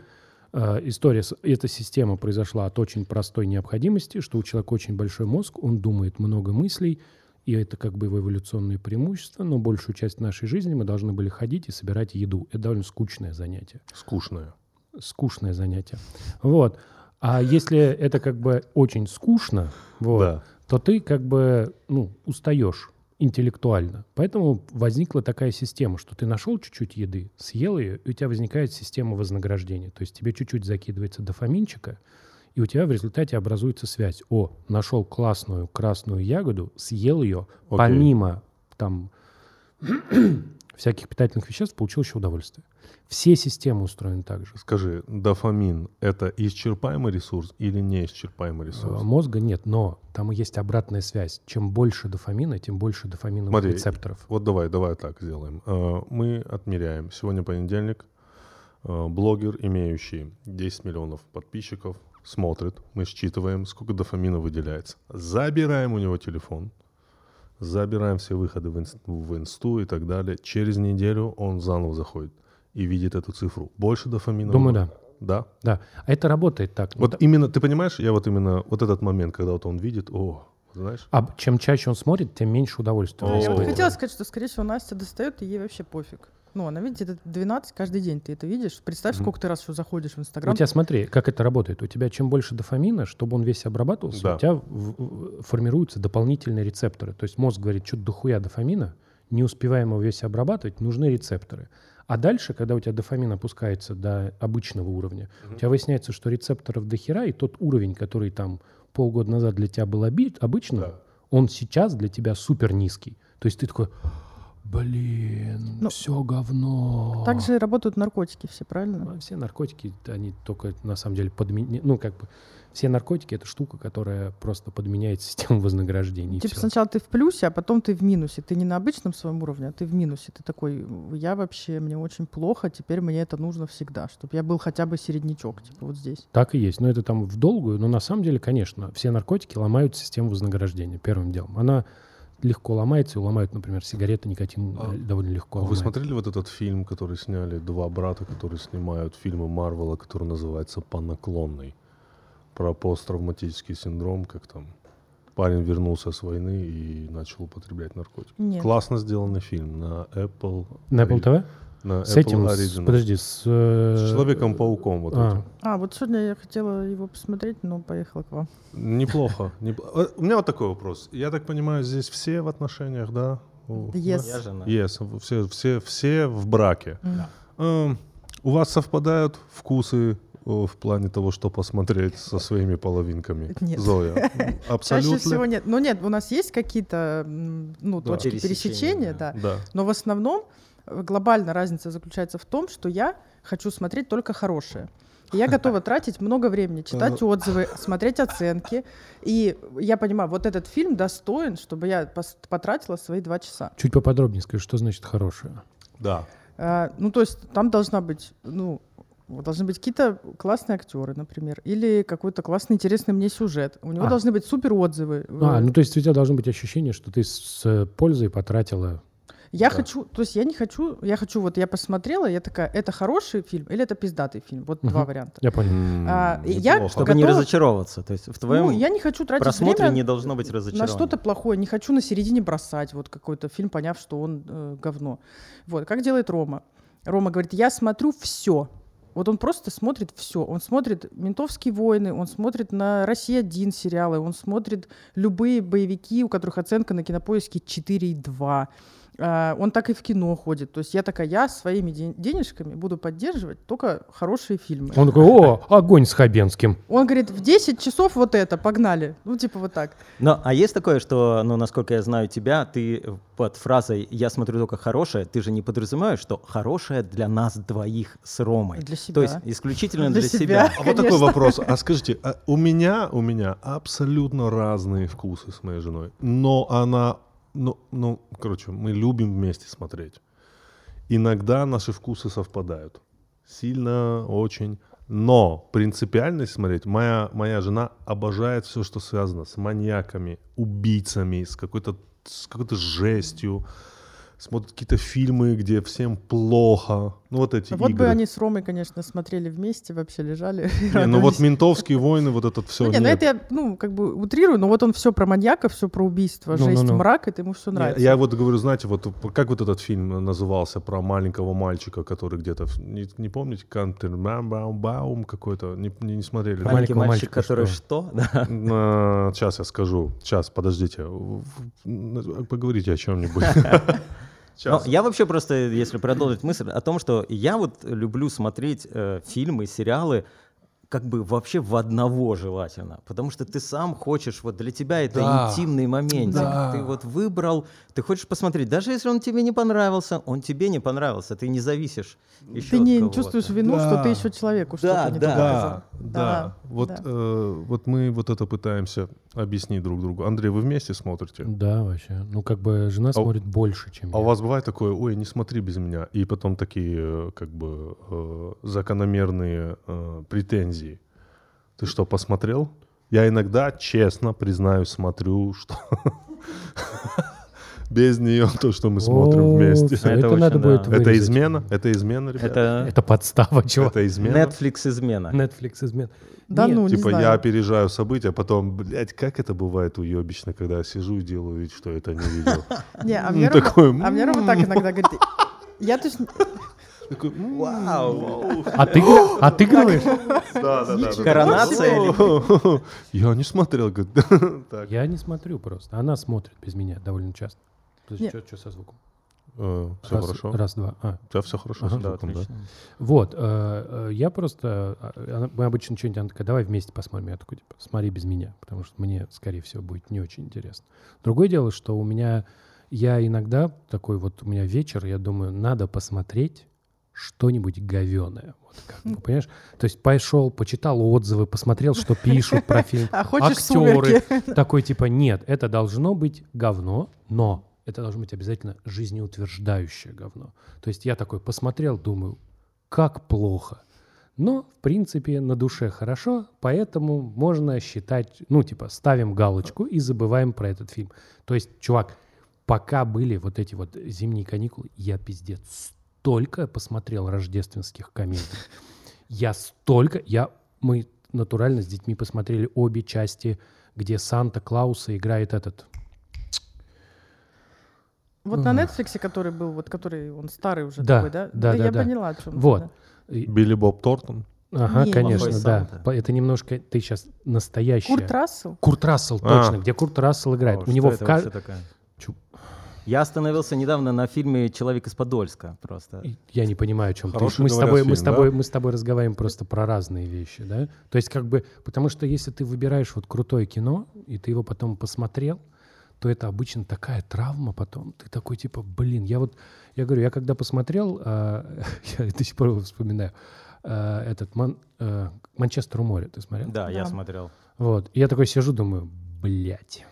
э, история, эта система произошла от очень простой необходимости, что у человека очень большой мозг, он думает много мыслей, и это как бы его эволюционные преимущества, но большую часть нашей жизни мы должны были ходить и собирать еду. Это довольно скучное занятие Скучная. скучное занятие. Вот. А если это как бы очень скучно, вот, Да. то ты как бы ну, устаешь интеллектуально. Поэтому возникла такая система, что ты нашел чуть-чуть еды, съел ее, и у тебя возникает система вознаграждения. То есть тебе чуть-чуть закидывается дофаминчика, и у тебя в результате образуется связь. О, нашел классную красную ягоду, съел ее, Окей. помимо там всяких питательных веществ, получил еще удовольствие. Все системы устроены так же. Скажи, дофамин — это исчерпаемый ресурс или неисчерпаемый ресурс? Э, Мозга нет, но там есть обратная связь. Чем больше дофамина, тем больше дофаминовых Смотри, рецепторов. Вот давай, давай так сделаем. Э, Мы отмеряем. Сегодня понедельник. Э, Блогер, имеющий 10 миллионов подписчиков, смотрит. Мы считываем, сколько дофамина выделяется. Забираем у него телефон. Забираем все выходы в, инс- в инсту и так далее. Через неделю он заново заходит и видит эту цифру. Больше дофамина. Думаю, да. Да. Да. А это работает так. Вот именно, ты понимаешь, я вот именно вот этот момент, когда вот он видит, о, знаешь, А чем чаще он смотрит, тем меньше удовольствия. Он Я вот хотела сказать, что, скорее всего, Настя достает, и ей вообще пофиг. Ну, она, видите, это 12 каждый день, ты это видишь. Представь, сколько ты раз еще заходишь в У Инстаграм. тебя смотри, как это работает. У тебя чем больше дофамина, чтобы он весь обрабатывался, Да. у тебя в- в- формируются дополнительные рецепторы. То есть мозг говорит, что дохуя дофамина, не успеваем его весь обрабатывать, нужны рецепторы. А дальше, когда у тебя дофамин опускается до обычного уровня, у тебя выясняется, что рецепторов до хера, и тот уровень, который там полгода назад для тебя был оби- обычным, Да. он сейчас для тебя супер низкий. То есть ты такой, блин, Ну, все говно. Так же и работают наркотики все, правильно? А Все наркотики, они только на самом деле подменяют, ну как бы все наркотики это штука, которая просто подменяет систему вознаграждения. и Типа сначала ты в плюсе, а потом ты в минусе. Ты не на обычном своем уровне, а ты в минусе. Ты такой, я вообще, мне очень плохо, теперь мне это нужно всегда, чтобы я был хотя бы середнячок, типа вот здесь. Так и есть. Но это там в долгую. Но на самом деле, конечно, все наркотики ломают систему вознаграждения первым делом. Она легко ломается, и ломают, например, сигареты, никотин А э, довольно легко Вы ломает. смотрели вот этот фильм, который сняли два брата, которые снимают фильмы Марвела, который называется «По наклонной»? Про посттравматический синдром, как там парень вернулся с войны и начал употреблять наркотики. Нет. Классно сделанный фильм на Apple. На Apple TV? На С Apple этим, с- подожди, с... э, С Человеком-пауком вот а, этим. А, вот сегодня я хотела его посмотреть, но поехала к вам. Неплохо. непл- Э, У меня вот такой вопрос. Я так понимаю, здесь все в отношениях, да? Yes. Я жена. Yes, все, все, все в браке. Да. Эм, у вас совпадают вкусы о, в плане того, что посмотреть со своими половинками? Нет. Зоя, Чаще абсолютно. всего нет. Ну нет, у нас есть какие-то ну, Да. точки Пересечения, пересечения, да. да. Но в основном э, глобально разница заключается в том, что я хочу смотреть только хорошее. И я готова тратить много времени, читать отзывы, смотреть оценки. И я понимаю, вот этот фильм достоин, чтобы я потратила свои два часа. Чуть поподробнее скажи, что значит хорошее? Да. А, ну, то есть там должна быть, ну, должны быть какие-то классные актеры, например, или какой-то классный, интересный мне сюжет. У него А. должны быть супер отзывы. А, ну то есть у тебя должно быть ощущение, что ты с пользой потратила... Я Да. хочу, то есть я не хочу, я хочу, вот я посмотрела, я такая, это хороший фильм или это пиздатый фильм? Вот два варианта. Я понял. А, я. Чтобы не готова- разочаровываться. То есть в твоем Ну, я не хочу тратить просмотре время не должно быть на разочарования. что-то плохое, не хочу на середине бросать вот какой-то фильм, поняв, что он э, говно. Вот, как делает Рома? Рома говорит, я смотрю все. Вот он просто смотрит все. Он смотрит «Ментовские войны», он смотрит на «Россия-1» сериалы, он смотрит любые боевики, у которых оценка на кинопоиске 4,2. А, Он так и в кино ходит. То есть я такая, я своими ден- денежками буду поддерживать только хорошие фильмы. Он такой, о, огонь с Хабенским. Он говорит, в 10 часов вот это, погнали. Ну, типа вот так. Но, а есть такое, что, ну, насколько я знаю тебя, ты под фразой «я смотрю только хорошее», ты же не подразумеваешь, что хорошее для нас двоих с Ромой. Для себя. То есть исключительно Для для, себя. себя. А вот такой вопрос. А скажите, а у меня, у меня абсолютно разные вкусы с моей женой. Но она, ну, ну, короче, мы любим вместе смотреть. Иногда наши вкусы совпадают. Сильно, очень. Но принципиальность смотреть, моя, моя жена обожает все, что связано с маньяками, убийцами, с какой-то, с какой-то жестью. Смотрит какие-то фильмы, где всем плохо. Ну, вот эти Вот игры. бы они с Ромой, конечно, смотрели вместе, вообще лежали. Не, ну вот ментовские войны, вот этот все. Ну, не, ну это я, ну, как бы утрирую, но вот он все про маньяка, все про убийство, Ну, ну, жесть, ну. мрак, это ему все нравится. я вот говорю, знаете, вот как вот этот фильм назывался про маленького мальчика, который где-то, не, не помните, Кантербаум какой-то, не, не, не смотрели? Маленький мальчик, который что? что? Да. На- Сейчас я скажу. Сейчас, подождите. Поговорите о чем-нибудь. Но я вообще просто, если продолжить мысль о том, что я вот люблю смотреть э, фильмы, сериалы, как бы вообще в одного желательно, потому что ты сам хочешь, вот для тебя это Да. интимный момент, Да. ты вот выбрал, ты хочешь посмотреть, даже если он тебе не понравился, он тебе не понравился, ты не зависишь еще Ты от не кого-то. чувствуешь вину, что Да. ты еще человеку Да, что-то не да. Да, сказал. да. Вот, да. э, вот мы вот это пытаемся объяснить друг другу. Андрей, вы вместе смотрите? Да, вообще. Ну, как бы жена у- смотрит больше, чем А у я. вас бывает такое, ой, не смотри без меня, и потом такие, э, как бы, э, закономерные э, претензии. Ты что, посмотрел? Я иногда, честно признаюсь, смотрю, что без нее то, что мы смотрим вместе. всё, Это надо да. будет Это измена? Это измена, ребят? Это Это подстава, чего? Это измена? Netflix измена. Netflix измен. Да Нет, ну, не Типа знаю. я опережаю события, потом, блядь, как это бывает уебищно, когда я сижу и делаю вид, что это не видел. Не, а Ну, мне Рома- а так иногда говорит. Я точно... Такой, м, Вау! А ты отыгрываешь? Да, да, да. да. Коронация Я не смотрел. Я не смотрю просто. Она смотрит без меня довольно часто. Не. Что со звуком? Все Раз- хорошо. Раз, два. А, У тебя все хорошо Ага. Да, звуком, да? отлично. Вот, э, э, я просто, э, она- мы обычно что-нибудь, она такая, давай вместе посмотрим. Я такой, типа, смотри без меня, потому что мне, скорее всего, будет не очень интересно. Другое дело, что у меня, я иногда такой вот, у меня вечер, я думаю, надо посмотреть что-нибудь говеное. Вот как, бы, понимаешь? То есть пошел, почитал отзывы, посмотрел, что пишут про фильм. А хочешь Актеры. Такой типа, нет, это должно быть говно, но это должно быть обязательно жизнеутверждающее говно. То есть я такой посмотрел, думаю, как плохо. Но, в принципе, на душе хорошо, поэтому можно считать, ну, типа, ставим галочку и забываем про этот фильм. То есть, чувак, пока были вот эти вот зимние каникулы, я пиздец столько посмотрел рождественских комедий. Я столько, я, мы натурально с детьми посмотрели обе части, где Санта-Клауса играет этот... Вот на. Netflix, который был, вот который он старый уже Да, такой, да? да, да, я да. поняла, о чем. Вот. И- Билли Боб Тортон. Ага, Не, конечно, Плохой да. По- Это немножко, ты сейчас настоящая. Курт Рассел? Курт Рассел, А. точно, где Курт Рассел играет. О, У что него в это ка- вообще такое? Чу- Я остановился недавно на фильме «Человек из Подольска» просто. Я не понимаю, о чем ты. Мы с тобой, мы с фильм, тобой, да? мы с тобой разговариваем просто про разные вещи, да? То есть как бы, потому что если ты выбираешь вот крутое кино и ты его потом посмотрел, то это обычно такая травма потом. Ты такой типа, блин, я вот, я говорю, я когда посмотрел, а, я до сих пор вспоминаю, а, этот Ман- э, Манчестер у моря, ты смотрел? Да, я Да. смотрел. Вот. И я такой сижу, думаю, блядь,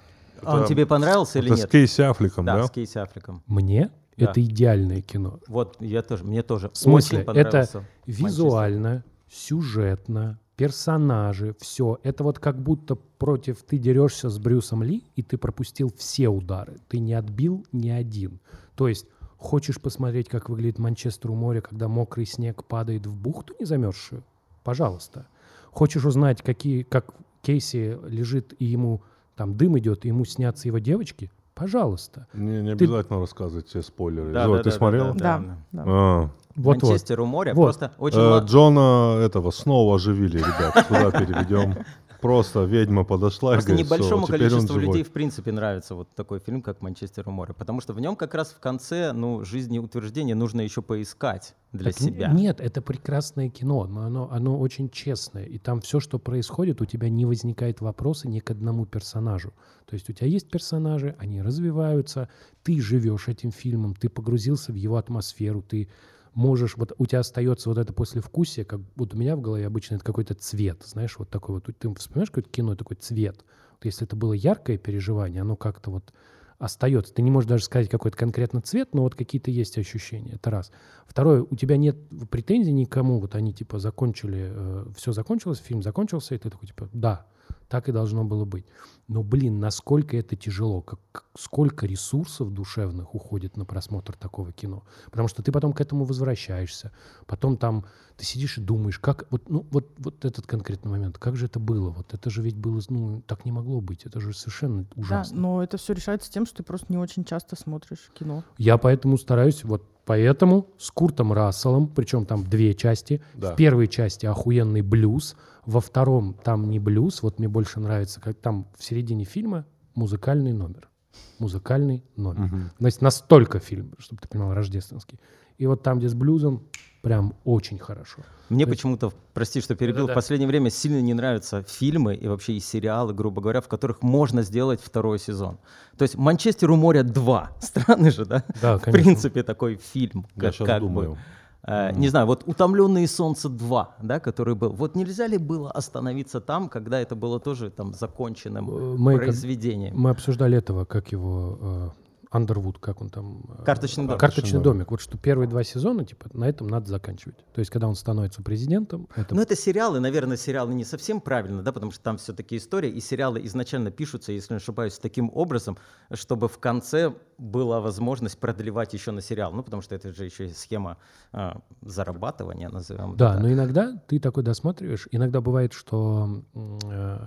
А он Это- тебе понравился или Это с нет? Кейси Аффлеком, Да, да? с Кейси Аффлеком. мне Да. это идеальное кино. Вот, я тоже, мне тоже В смысле? очень понравился. Визуально, сюжетно, персонажи, все. Это вот как будто против ты дерешься с Брюсом Ли, и ты пропустил все удары. Ты не отбил ни один. То есть хочешь посмотреть, как выглядит Манчестер у моря, когда мокрый снег падает в бухту не замерзшую? Пожалуйста. Хочешь узнать, какие, как Кейси лежит, и ему там дым идет, и ему снятся его девочки? Пожалуйста. Не, не Ты- обязательно рассказывать все спойлеры. Да, Зоя, да, ты да, смотрел? Да, да. да. А. Вот-вот. Манчестер у моря. Вот. Просто очень... Э, Джона этого снова оживили, ребят. Сюда переведем. Просто ведьма подошла и Просто говорит, небольшому «Всё, теперь он количеству живой». людей, в принципе, нравится вот такой фильм, как «Манчестер у моря». Потому что в нем как раз в конце, ну, жизнеутверждения нужно еще поискать для Так себя. Нет, это прекрасное кино, но оно, оно очень честное. И там все, что происходит, у тебя не возникает вопроса ни к одному персонажу. То есть у тебя есть персонажи, они развиваются, ты живешь этим фильмом, ты погрузился в его атмосферу, ты можешь, вот у тебя остается вот это послевкусие, как вот у меня в голове обычно это какой-то цвет, знаешь, вот такой вот. Ты вспоминаешь какое-то кино, такой цвет? Вот если это было яркое переживание, оно как-то вот остается. Ты не можешь даже сказать какой-то конкретно цвет, но вот какие-то есть ощущения. Это раз. Второе, у тебя нет претензий никому. Вот они типа закончили, все закончилось, фильм закончился, и ты такой типа, да, так и должно было быть. Но, блин, насколько это тяжело, как, сколько ресурсов душевных уходит на просмотр такого кино. Потому что ты потом к этому возвращаешься. Потом там ты сидишь и думаешь, как вот, ну, вот, вот этот конкретный момент, как же это было? Вот это же ведь было, ну, так не могло быть. Это же совершенно Да, ужасно. но это все решается тем, что ты просто не очень часто смотришь кино. Я поэтому стараюсь, вот поэтому с Куртом Расселом, причем там две части. Да. В первой части охуенный блюз, во втором там не блюз, вот мне больше нравится, как там в середине фильма музыкальный номер. Музыкальный номер. Мгм. То есть настолько фильм, чтобы ты понимал, рождественский. И вот там, где с блюзом, прям очень хорошо. Мне есть- почему-то, прости, что перебил, Да-да-да. в последнее время сильно не нравятся фильмы и вообще и сериалы, грубо говоря, в которых можно сделать второй сезон. То есть «Манчестер у моря 2». Странный же, да? Да, В конечно. принципе, такой фильм. Я как- сейчас как бы. Э, Не знаю, вот «Утомленные солнце 2», да, который был. Вот нельзя ли было остановиться там, когда это было тоже там законченным Э, мы произведением? Мы обсуждали этого, как его, э, Андервуд, как он там... э, Карточный домик. Карточный домик. Вот что первые два сезона, типа, на этом надо заканчивать. То есть, когда он становится президентом, это... Ну, это сериалы, наверное, сериалы не совсем правильно, да, потому что там все-таки история, и сериалы изначально пишутся, если не ошибаюсь, таким образом, чтобы в конце была возможность продлевать еще на сериал. Ну, потому что это же еще и схема а, зарабатывания, назовем. это Да, так. но иногда ты такой досматриваешь. Иногда бывает, что... э,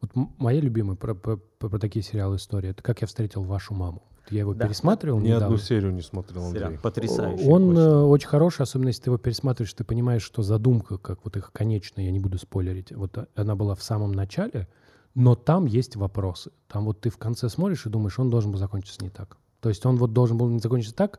вот моя любимая про, про- про- про такие сериалы история, это «Как я встретил вашу маму». Я его Да. пересматривал Ни недавно. одну серию не смотрел, Сериал Андрей. потрясающий. Он очень. э, очень хороший, особенно если ты его пересматриваешь, ты понимаешь, что задумка, как вот их конечная, я не буду спойлерить, вот она была в самом начале, но там есть вопросы. Там вот ты в конце смотришь и думаешь, он должен был закончиться не так. То есть он вот должен был не закончиться так,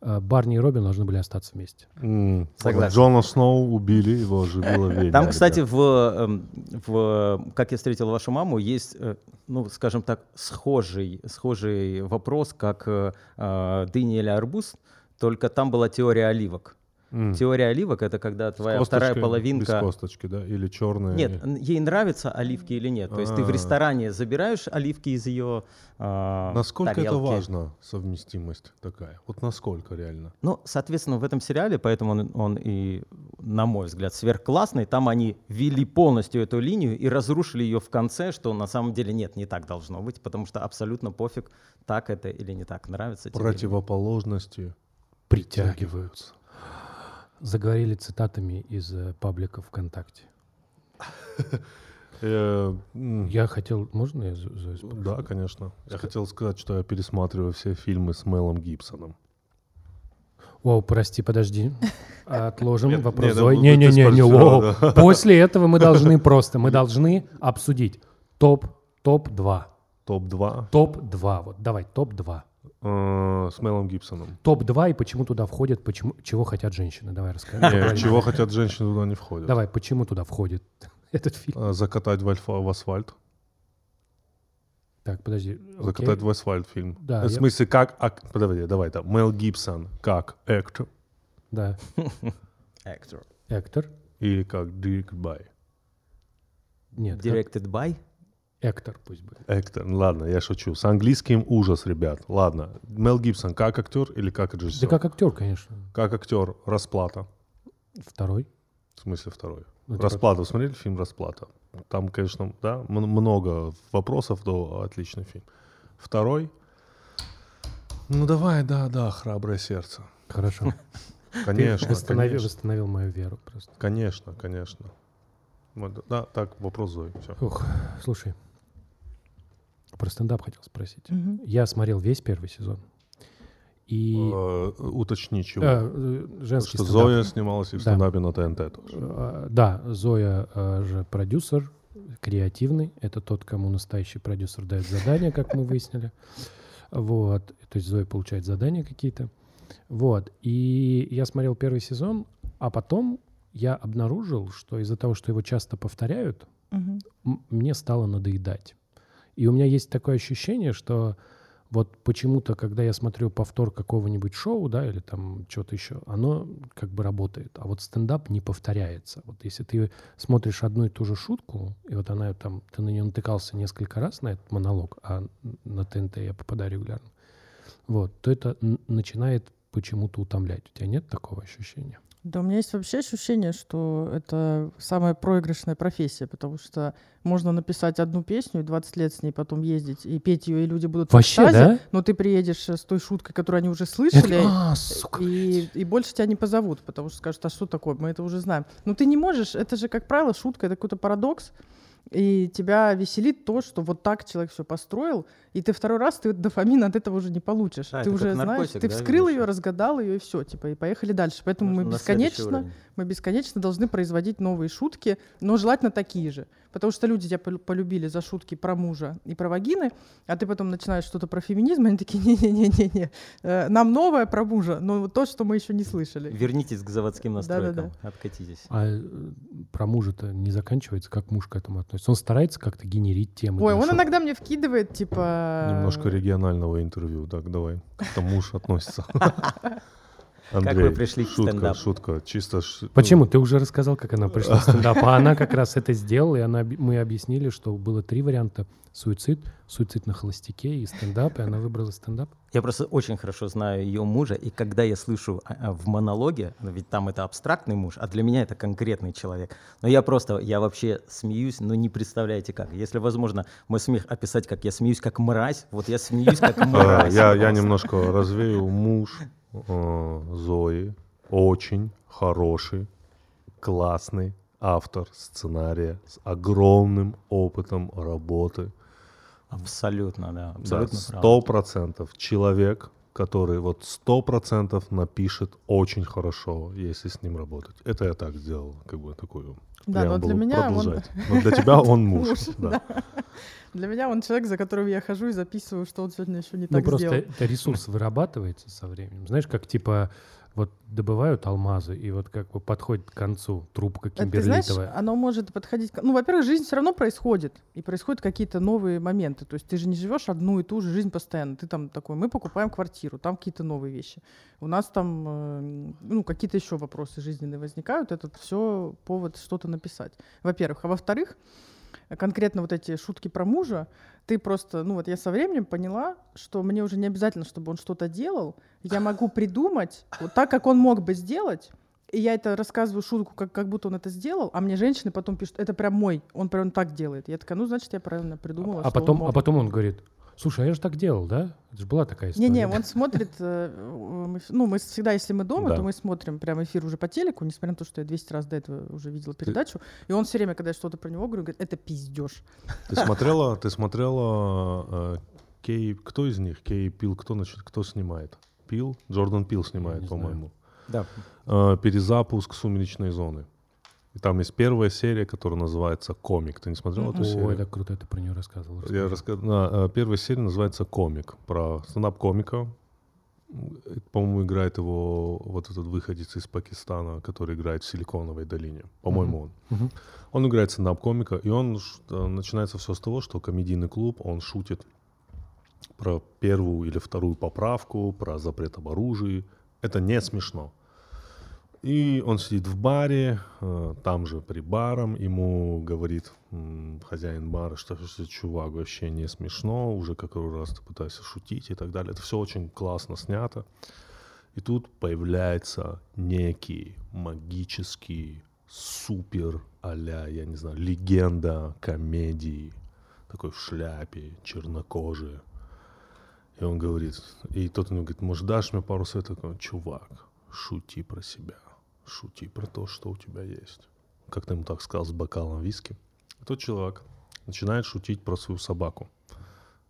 Барни и Робин должны были остаться вместе. М, Согласен. Джона Сноу убили, его оживила ведьма. Там, кстати, в, эм, в «Как я встретил вашу маму» есть, э, ну, скажем так, схожий, схожий вопрос, как э, э, «Дыня или арбуз», только там была теория оливок. М. Теория оливок — это когда твоя вторая половинка... Без косточки, да? Или черная? Нет, ей нравятся оливки или нет. То есть ты в А. ресторане забираешь оливки из ее а, Насколько это важно, совместимость такая? Вот насколько реально? Ну, соответственно, в этом сериале, поэтому он, он и, на мой взгляд, сверхклассный. Там они ввели полностью эту линию и разрушили ее в конце, что на самом деле нет, не так должно быть, потому что абсолютно пофиг, так это или не так, нравится. Противоположности. Притягиваются. Заговорили цитатами из э, паблика ВКонтакте. Э, Я хотел... Можно я? Да, конечно. Я хотел сказать, что я пересматриваю все фильмы с Мелом Гибсоном. О, прости, подожди. Отложим Нет, вопрос Не-не-не, не, воу. После этого мы должны просто, мы должны обсудить топ, топ-2. Топ-2 Топ-2. Вот давай, топ-2. Э, с Мелом Гибсоном. Топ-2 и почему туда входят, почему, чего хотят женщины. Давай расскажи. Не, чего хотят женщины, туда не входят. Давай, почему туда входит этот фильм? Э, Закатать в, альфа- в асфальт. Так, подожди. Закатать окей. в асфальт фильм. Да, в я- смысле, как... ак- Подожди, давай там. Мел Гибсон как актер Да. Actor. Эктор. или как directed by? Нет, как- Directed by? Эктор пусть будет. Актер. Ну, Ладно, я шучу. С английским ужас, ребят. Ладно. Мел Гибсон как актер или как Да режиссер? как актер, конечно. Как актер «Расплата». Второй. В смысле второй? Ну, типа- «Расплата». Смотрели фильм «Расплата»? Там, конечно, да, много вопросов, но отличный фильм. Второй? Ну давай, да, да, «Храброе сердце». Хорошо. Конечно, Ты восстановил, конечно. восстановил мою веру просто. Конечно, конечно. Вот, да, так, вопрос Зои. Всё. Ух, слушай. Про стендап хотел спросить. Мгм. Я смотрел весь первый сезон. И Э, уточни, чего. э, э, женский что стендап. Зоя снималась и в Да. стендапе на ТНТ тоже. Э, Да, Зоя э, же продюсер, креативный. Это тот, кому настоящий продюсер дает задания, как мы выяснили. Вот. То есть Зоя получает задания какие-то. Вот. И я смотрел первый сезон, а потом я обнаружил, что из-за того, что его часто повторяют, м- мне стало надоедать. И у меня есть такое ощущение, что вот почему-то, когда я смотрю повтор какого-нибудь шоу, да, или там что-то еще, оно как бы работает. А вот стендап не повторяется. Вот если ты смотришь одну и ту же шутку, и вот она там, ты на нее натыкался несколько раз, на этот монолог, а на ТНТ я попадаю регулярно, вот, то это начинает почему-то утомлять. У тебя нет такого ощущения? Да, у меня есть вообще ощущение, что это самая проигрышная профессия, потому что можно написать одну песню и 20 лет с ней потом ездить и петь ее, и люди будут в Вообще, экстазе, да? но ты приедешь э, с той шуткой, которую они уже Это- слышали, а, сука. и, и больше тебя не позовут, потому что скажут, а что такое, мы это уже знаем. Но ты не можешь, это же, как правило, шутка, это какой-то парадокс, и тебя веселит то, что вот так человек все построил, и ты второй раз ты дофамин от этого уже не получишь. Да, ты уже знаешь, ты да, вскрыл ее, разгадал ее, и все, типа, и поехали дальше. Поэтому Нужно мы бесконечно, мы бесконечно должны производить новые шутки, но желательно такие же. Потому что люди тебя полю- полюбили за шутки про мужа и про вагины, а ты потом начинаешь что-то про феминизм, и они такие, не-не-не-не, э, нам новое про мужа, но вот то, что мы еще не слышали. Вернитесь к заводским настройкам, Да-да-да. откатитесь. А э, про мужа-то не заканчивается, как муж к этому относится? Он старается как-то генерить темы. Ой, он шоу? иногда мне вкидывает, типа... Немножко регионального интервью, так давай. Как там муж относится. вы Андрей, пришли к шутка, стендапу? шутка, чисто... ш- Почему? Ты уже рассказал, как она пришла в стендап. А она как раз это сделала, и она, мы объяснили, что было три варианта. Суицид, суицид на холостяке и стендап, и она выбрала стендап. Я просто очень хорошо знаю ее мужа, и когда я слышу а, а, в монологе, ну, ведь там это абстрактный муж, а для меня это конкретный человек. Но я просто, я вообще смеюсь, но не представляете как. Если возможно мой смех описать, как я смеюсь как мразь, вот я смеюсь как А, мразь. Я, немножко развею. Муж э, Зои. Очень хороший, классный автор сценария с огромным опытом работы. Абсолютно, да, абсолютно Сто процентов человек, который вот сто процентов напишет очень хорошо, если с ним работать. Это я так сделал, как бы такую Да, но для меня он... продолжать. Но для тебя он муж. Муж, да. Для меня он человек, за которым я хожу и записываю, что он сегодня еще не Ну, так просто сделал. это ресурс вырабатывается со временем. Знаешь, как типа вот добывают алмазы, и вот как бы подходит к концу трубка Это, ты знаешь, кимберлитовая. оно может подходить... Ну, во-первых, жизнь все равно происходит, и происходят какие-то новые моменты. То есть ты же не живешь одну и ту же жизнь постоянно. Ты там такой, мы покупаем квартиру, там какие-то новые вещи. У нас там, э, ну, какие-то еще вопросы жизненные возникают. Это все повод что-то написать. Во-первых. А во-вторых, конкретно вот эти шутки про мужа, ты просто, ну вот я со временем поняла, что мне уже не обязательно, чтобы он что-то делал. Я могу придумать вот так, как он мог бы сделать, и я это рассказываю шутку, как, как будто он это сделал, а мне женщины потом пишут, это прям мой, он прям так делает. Я такая, ну, значит, я правильно придумала, А потом, а потом он говорит, Слушай, а я же так делал, да? Это же была такая история. Не-не, он смотрит, э, мы в- ну, мы всегда, если мы дома, Да. то мы смотрим прям эфир уже по телеку, несмотря на то, что я 200 раз до этого уже видела передачу. И он все время, когда я что-то про него говорю, говорит, это пиздеж. Ты смотрела, ты смотрела э, Кей, кто из них? Кей Пил, кто, значит, кто снимает? Пил? Джордан Пил снимает, по-моему. Да. Э, перезапуск «Сумеречной зоны». И там есть первая серия, которая называется «Комик». Ты не смотрел эту Ой, серию? это круто, ты про нее рассказывал. Я раска- на, э, первая серия называется «Комик», про стендап-комика. По-моему, играет его вот этот выходец из Пакистана, который играет в Силиконовой долине. По-моему, он. Мгм. Он играет стендап-комика, и он э, начинается все с того, что комедийный клуб, он шутит про первую или вторую поправку, про запрет об оружии. Это не смешно. И он сидит в баре, э, там же при баром, ему говорит хозяин бара, что, чувак вообще не смешно, уже какой раз ты пытаешься шутить и так далее. Это все очень классно снято. И тут появляется некий магический супер а-ля, я не знаю, легенда комедии, такой в шляпе, чернокожий. И он говорит, и тот ему говорит, может, дашь мне пару советов? Говорю, Чувак, шути про себя, шути про то, что у тебя есть. Как-то ему так сказал, с бокалом виски. И тот чувак начинает шутить про свою собаку.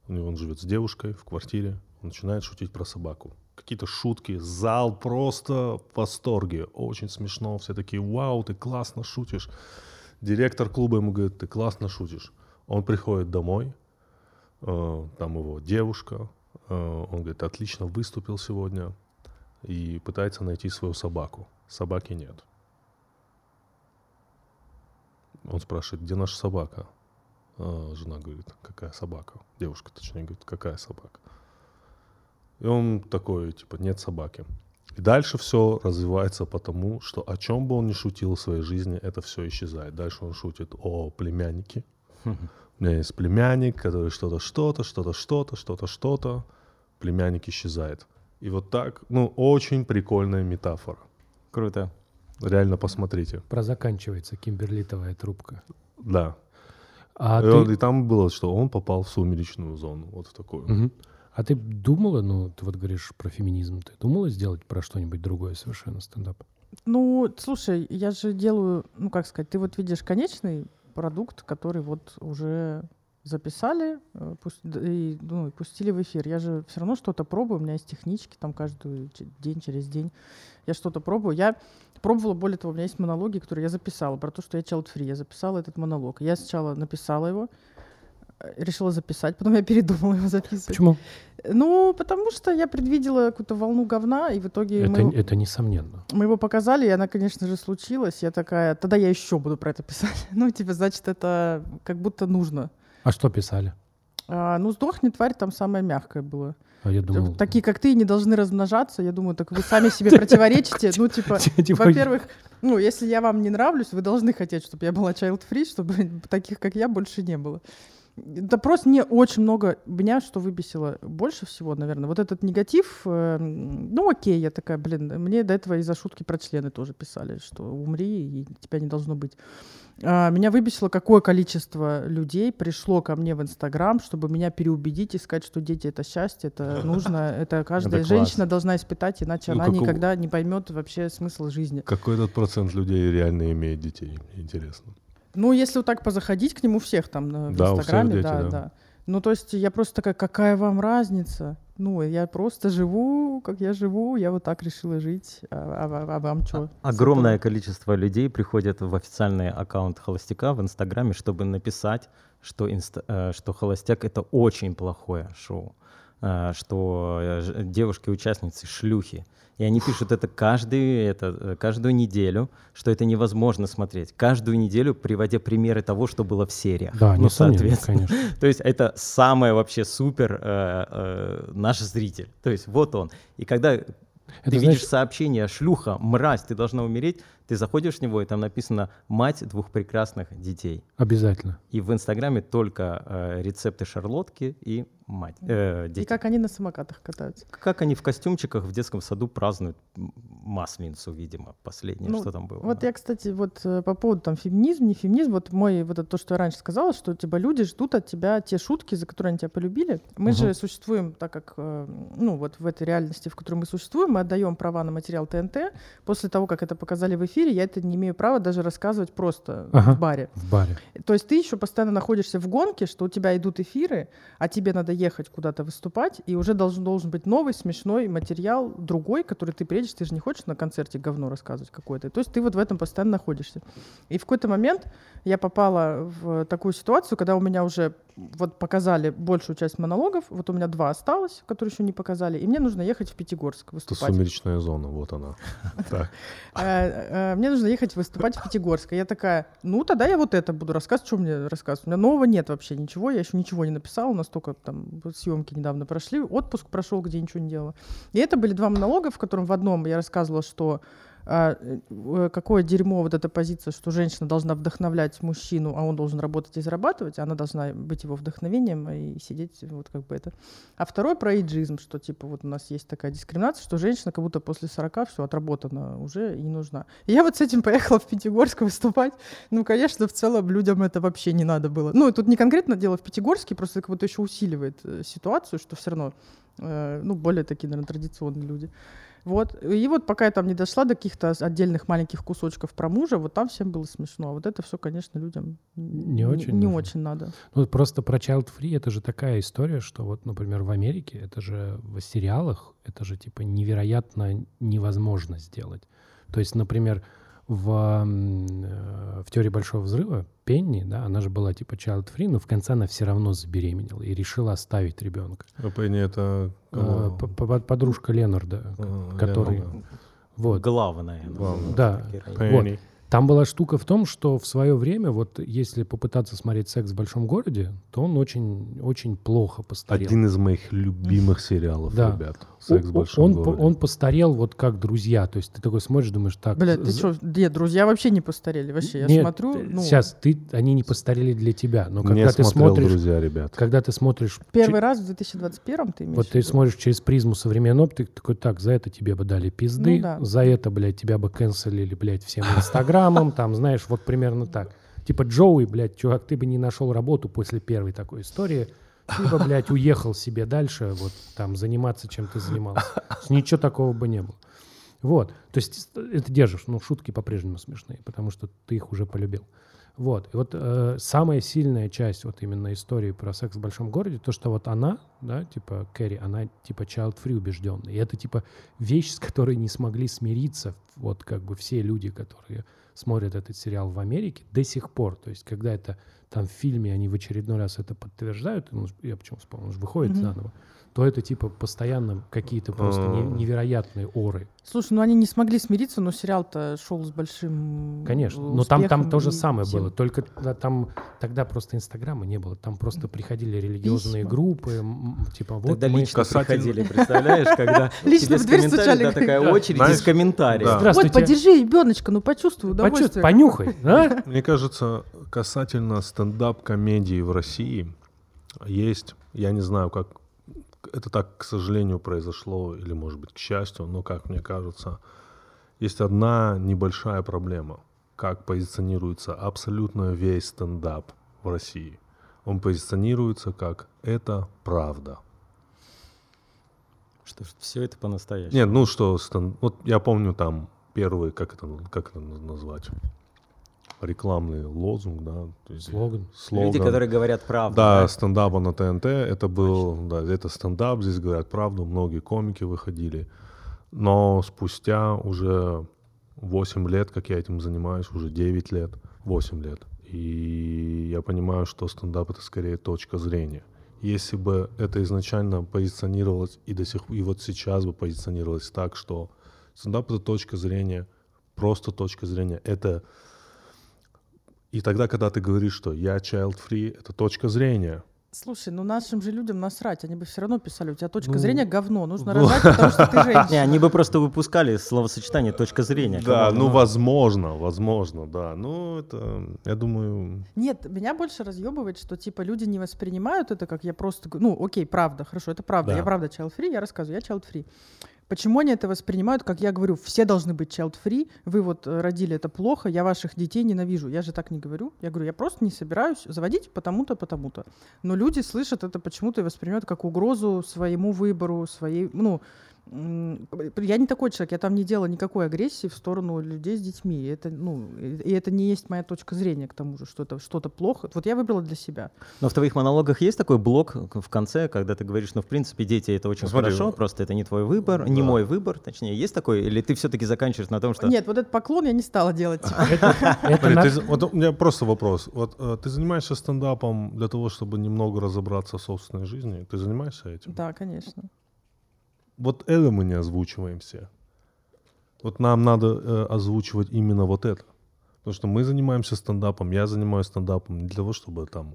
У него он живет с девушкой в квартире, он начинает шутить про собаку. Какие-то шутки, зал просто в восторге, очень смешно, все такие, вау, ты классно шутишь. Директор клуба ему говорит, ты классно шутишь. Он приходит домой, э, там его девушка, э, он говорит, отлично выступил сегодня, и пытается найти свою собаку. Собаки нет. Он спрашивает, где наша собака? А, жена говорит, какая собака? Девушка, точнее, говорит, какая собака? И он такой, типа, нет собаки. И дальше все развивается потому, что о чем бы он ни шутил в своей жизни, это все исчезает. Дальше он шутит о племяннике. У меня есть племянник, который что-то, что-то, что-то, что-то, что-то, что-то. Племянник исчезает. И вот так, ну, очень прикольная метафора. Круто. Реально посмотрите. Про заканчивается кимберлитовая трубка. Да. А и, ты, он- и там было, что он попал в сумеречную зону. Вот в такую. Мгм. а ты думала, ну, ты вот говоришь про феминизм, ты думала сделать про что-нибудь другое совершенно стендап? Ну, слушай, я же делаю, ну, как сказать, ты вот видишь конечный продукт, который вот уже записали э, и, ну, и пустили в эфир. Я же все равно что-то пробую, у меня есть технички там каждый день, через день. Я что-то пробую. Я пробовала, более того, у меня есть монологи, которые я записала, про то, что я child free. Я записала этот монолог. Я сначала написала его, э, решила записать, потом я передумала его записывать. Почему? Ну, потому что я предвидела какую-то волну говна, и в итоге Это, мы, это несомненно. мы его показали, и она, конечно же, случилась. Я такая, тогда я еще буду про это писать. Ну, типа, значит, это как будто нужно. А что писали? А, ну, сдохни, тварь, там самое мягкое было. А я думал... Такие, как ты, не должны размножаться. Я думаю, так вы сами себе противоречите. Ну, типа, Типа, во-первых, ну, если я вам не нравлюсь, вы должны хотеть, чтобы я была child-free, чтобы таких, как я, больше не было. Да просто мне очень много меня, что выбесило больше всего, наверное. Вот этот негатив, э, ну окей, я такая, блин, мне до этого из-за шутки про члены тоже писали, что умри, и тебя не должно быть. А, меня выбесило, какое количество людей пришло ко мне в Инстаграм, чтобы меня переубедить и сказать, что дети — это счастье, это нужно, это каждая женщина должна испытать, иначе Ну, она никогда не поймет вообще смысл жизни. Какой этот процент людей реально имеет детей? Интересно. Ну, если вот так позаходить к нему всех там на, в Да, у всех Инстаграме, дети, да, да. да. Ну, то есть я просто такая, какая вам разница? Ну, я просто живу, как я живу, я вот так решила жить, а, а- а вам что? Огромное количество людей приходят в официальный аккаунт Холостяка в Инстаграме, чтобы написать, что, инста- э, что Холостяк — это очень плохое шоу, э, что э, девушки-участницы — шлюхи. И они пишут это, каждый, это каждую неделю, что это невозможно смотреть. Каждую неделю приводя примеры того, что было в сериях. Да, ну, соответственно. конечно. То есть это самое вообще супер э, э, наш зритель. То есть вот он. И когда Это, ты знаешь, видишь сообщение «шлюха, мразь, ты должна умереть», Ты заходишь в него, и там написано «Мать двух прекрасных детей». Обязательно. И в Инстаграме только э, рецепты шарлотки и мать, э, дети. И как они на самокатах катаются. Как они в костюмчиках в детском саду празднуют Масленицу, видимо, последнее, Ну, что там было. Вот да. я, кстати, вот э, по поводу там феминизм, не феминизм, вот мой, вот это то, что я раньше сказала, что типа люди ждут от тебя те шутки, за которые они тебя полюбили. Мы же существуем, так как, э, ну вот в этой реальности, в которой мы существуем, мы отдаем права на материал ТНТ. После того, как это показали в эфире, я это не имею права даже рассказывать просто Ага. в баре. В баре. То есть ты еще постоянно находишься в гонке, что у тебя идут эфиры, а тебе надо ехать куда-то выступать, и уже должен, должен быть новый смешной материал, другой, который ты приедешь, ты же не хочешь на концерте говно рассказывать какое-то. То есть ты вот в этом постоянно находишься. И в какой-то момент я попала в такую ситуацию, когда у меня уже вот показали большую часть монологов, вот у меня два осталось, которые еще не показали, и мне нужно ехать в Пятигорск Это выступать. сумеречная зона, вот она. Э, э, мне нужно ехать выступать в Пятигорск. Я такая, ну тогда я вот это буду рассказывать. Что мне рассказывать? У меня нового нет вообще ничего. Я еще ничего не написала. У нас только там съемки недавно прошли. Отпуск прошел, где ничего не делала. И это были два монолога, в котором в одном я рассказывала, что какое дерьмо вот эта позиция, что женщина должна вдохновлять мужчину, а он должен работать и зарабатывать, а она должна быть его вдохновением и сидеть вот как бы это. А второй про эйджизм, что типа вот у нас есть такая дискриминация, что женщина как будто после 40 все отработана уже и не нужна. И я вот с этим поехала в Пятигорск выступать. Ну, конечно, в целом людям это вообще не надо было. Ну, и тут не конкретно дело в Пятигорске, просто как будто еще усиливает э, ситуацию, что все равно, э, ну, более такие, наверное, традиционные люди. Вот. И вот пока я там не дошла до каких-то отдельных маленьких кусочков про мужа, вот там всем было смешно. А вот это все, конечно, людям Не очень не нужно. очень надо. Ну, просто про Child Free это же такая история, что вот, например, в Америке, это же в сериалах, это же типа невероятно невозможно сделать. То есть, например, в, э, в теории большого взрыва Пенни, да, она же была типа child free, но в конце она все равно забеременела и решила оставить ребенка. А Пенни это... П- Подружка Ленарда, А, который- Ленарда. вот. Главное. Главное. Да. Пенни. Там была штука в том, что в свое время, вот если попытаться смотреть «Секс в большом городе», то он очень, очень плохо постарел. Один из моих любимых сериалов, Да. ребят. «Секс большом он, по- городе». он постарел вот как друзья. То есть ты такой смотришь, думаешь, так... Бля, ты что? Нет, друзья вообще не постарели. Вообще, я Нет, смотрю, ты- ну, Сейчас, ты, они не постарели для тебя, но Не когда ты смотрел смотришь... «Друзья», ребят. Когда ты смотришь... первый че- раз в 2021 ты имеешь Вот ты смотришь через призму современной оптики, ты такой, так, за это тебе бы дали пизды, Ну да. за это, блядь, тебя бы канцелили, блядь, всем инстаграмом, там, знаешь, вот примерно так. Типа, Джоуи, блядь, чувак, ты бы не нашел работу после первой такой истории, бы, блядь, уехал себе дальше, вот, там, заниматься, чем ты занимался. Ничего такого бы не было. Вот, то есть это держишь, но шутки по-прежнему смешные, потому что ты их уже полюбил. Вот, и вот э, самая сильная часть вот именно истории про секс в большом городе, то, что вот она, да, типа Кэрри, она типа child-free убежденная. И это типа вещь, с которой не смогли смириться вот как бы все люди, которые смотрят этот сериал в Америке до сих пор. То есть когда это там в фильме они в очередной раз это подтверждают, ну, я почему вспомнил, он же выходит Мгм. заново, то это типа постоянно какие-то просто не- невероятные оры. Слушай, ну они не смогли смириться, но сериал-то шел с большим Конечно, но там, там то же самое всем. было, только там тогда просто Инстаграма не было, там просто приходили религиозные Письма. группы, типа вот Тогда мы... лично Касательно- приходили, представляешь, когда Лично в с дверь комментарием, стучали, да, такая очередь из комментариев. Вот, подержи ребеночка, ну почувствуй почувствуй, удовольствие. понюхай, а? Мне кажется, касательно стендап-комедии в России, есть, я не знаю, как это так, к сожалению, произошло, или, может быть, к счастью, но, как мне кажется, есть одна небольшая проблема, как позиционируется абсолютно весь стендап в России. Он позиционируется как «это правда». Что все это по-настоящему. Нет, ну что, стен- вот я помню там первый, как это, как это назвать, рекламный лозунг, да, то есть Слоган. слоган. Люди, которые говорят правду. Да, стендапа на ТНТ, это был, да, это стендап, здесь говорят правду, многие комики выходили. Но спустя уже 8 лет, как я этим занимаюсь, уже 9 лет, 8 лет, и я понимаю, что стендап это скорее точка зрения. Если бы это изначально позиционировалось и до сих и вот сейчас бы позиционировалось так, что стендап это точка зрения, просто точка зрения, это и тогда, когда ты говоришь, что я child free, это точка зрения. Слушай, ну нашим же людям насрать, они бы все равно писали, у тебя точка Ну, зрения говно, нужно ну. рожать, потому что ты Не, женщина. они бы просто выпускали словосочетание точка зрения. Да, ну возможно, возможно, да. Ну это, я думаю, Нет, меня больше разъебывает, что типа люди не воспринимают это как я просто, ну окей, правда, хорошо, это правда, Да. я правда child free, я рассказываю, я child free. Почему они это воспринимают, как я говорю, все должны быть child free, вы вот э, родили это плохо, я ваших детей ненавижу. Я же так не говорю. Я говорю, я просто не собираюсь заводить потому-то, потому-то. Но люди слышат это почему-то и воспринимают как угрозу своему выбору, своей, ну, я не такой человек, я там не делала никакой агрессии в сторону людей с детьми. Это, ну, и и это не есть моя точка зрения к тому же, что это что-то плохо. Вот я выбрала для себя. Но в твоих монологах есть такой блок в конце, когда ты говоришь, ну, в принципе, дети это очень смотри, хорошо, просто это не твой выбор, не да. мой выбор, точнее, есть такой, или ты все-таки заканчиваешь на том, что... Нет, вот этот поклон я не стала делать. вот у меня просто вопрос. Вот э, ты занимаешься стендапом для того, чтобы немного разобраться в собственной жизни? Ты занимаешься этим? Да, конечно. Вот это мы не озвучиваем все. Вот нам надо э, озвучивать именно вот это. Потому что мы занимаемся стендапом, я занимаюсь стендапом не для того, чтобы там,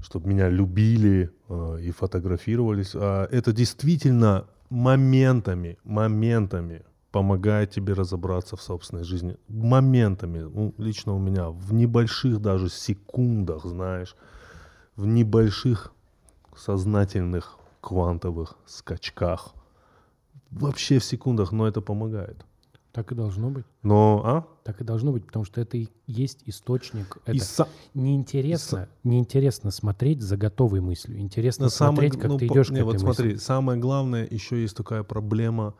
чтобы меня любили э, и фотографировались, а это действительно моментами, моментами помогает тебе разобраться в собственной жизни. Моментами, ну, лично у меня, в небольших даже секундах, знаешь, в небольших сознательных квантовых скачках. Вообще в секундах, но это помогает. Так и должно быть. Но, а? Так и должно быть, потому что это и есть источник. И Это са- неинтересно, неинтересно смотреть за готовой мыслью. Интересно Но самое смотреть, г- как ну, ты по- идешь не, к вот этой смотри, мысли. самое главное, еще есть такая проблема,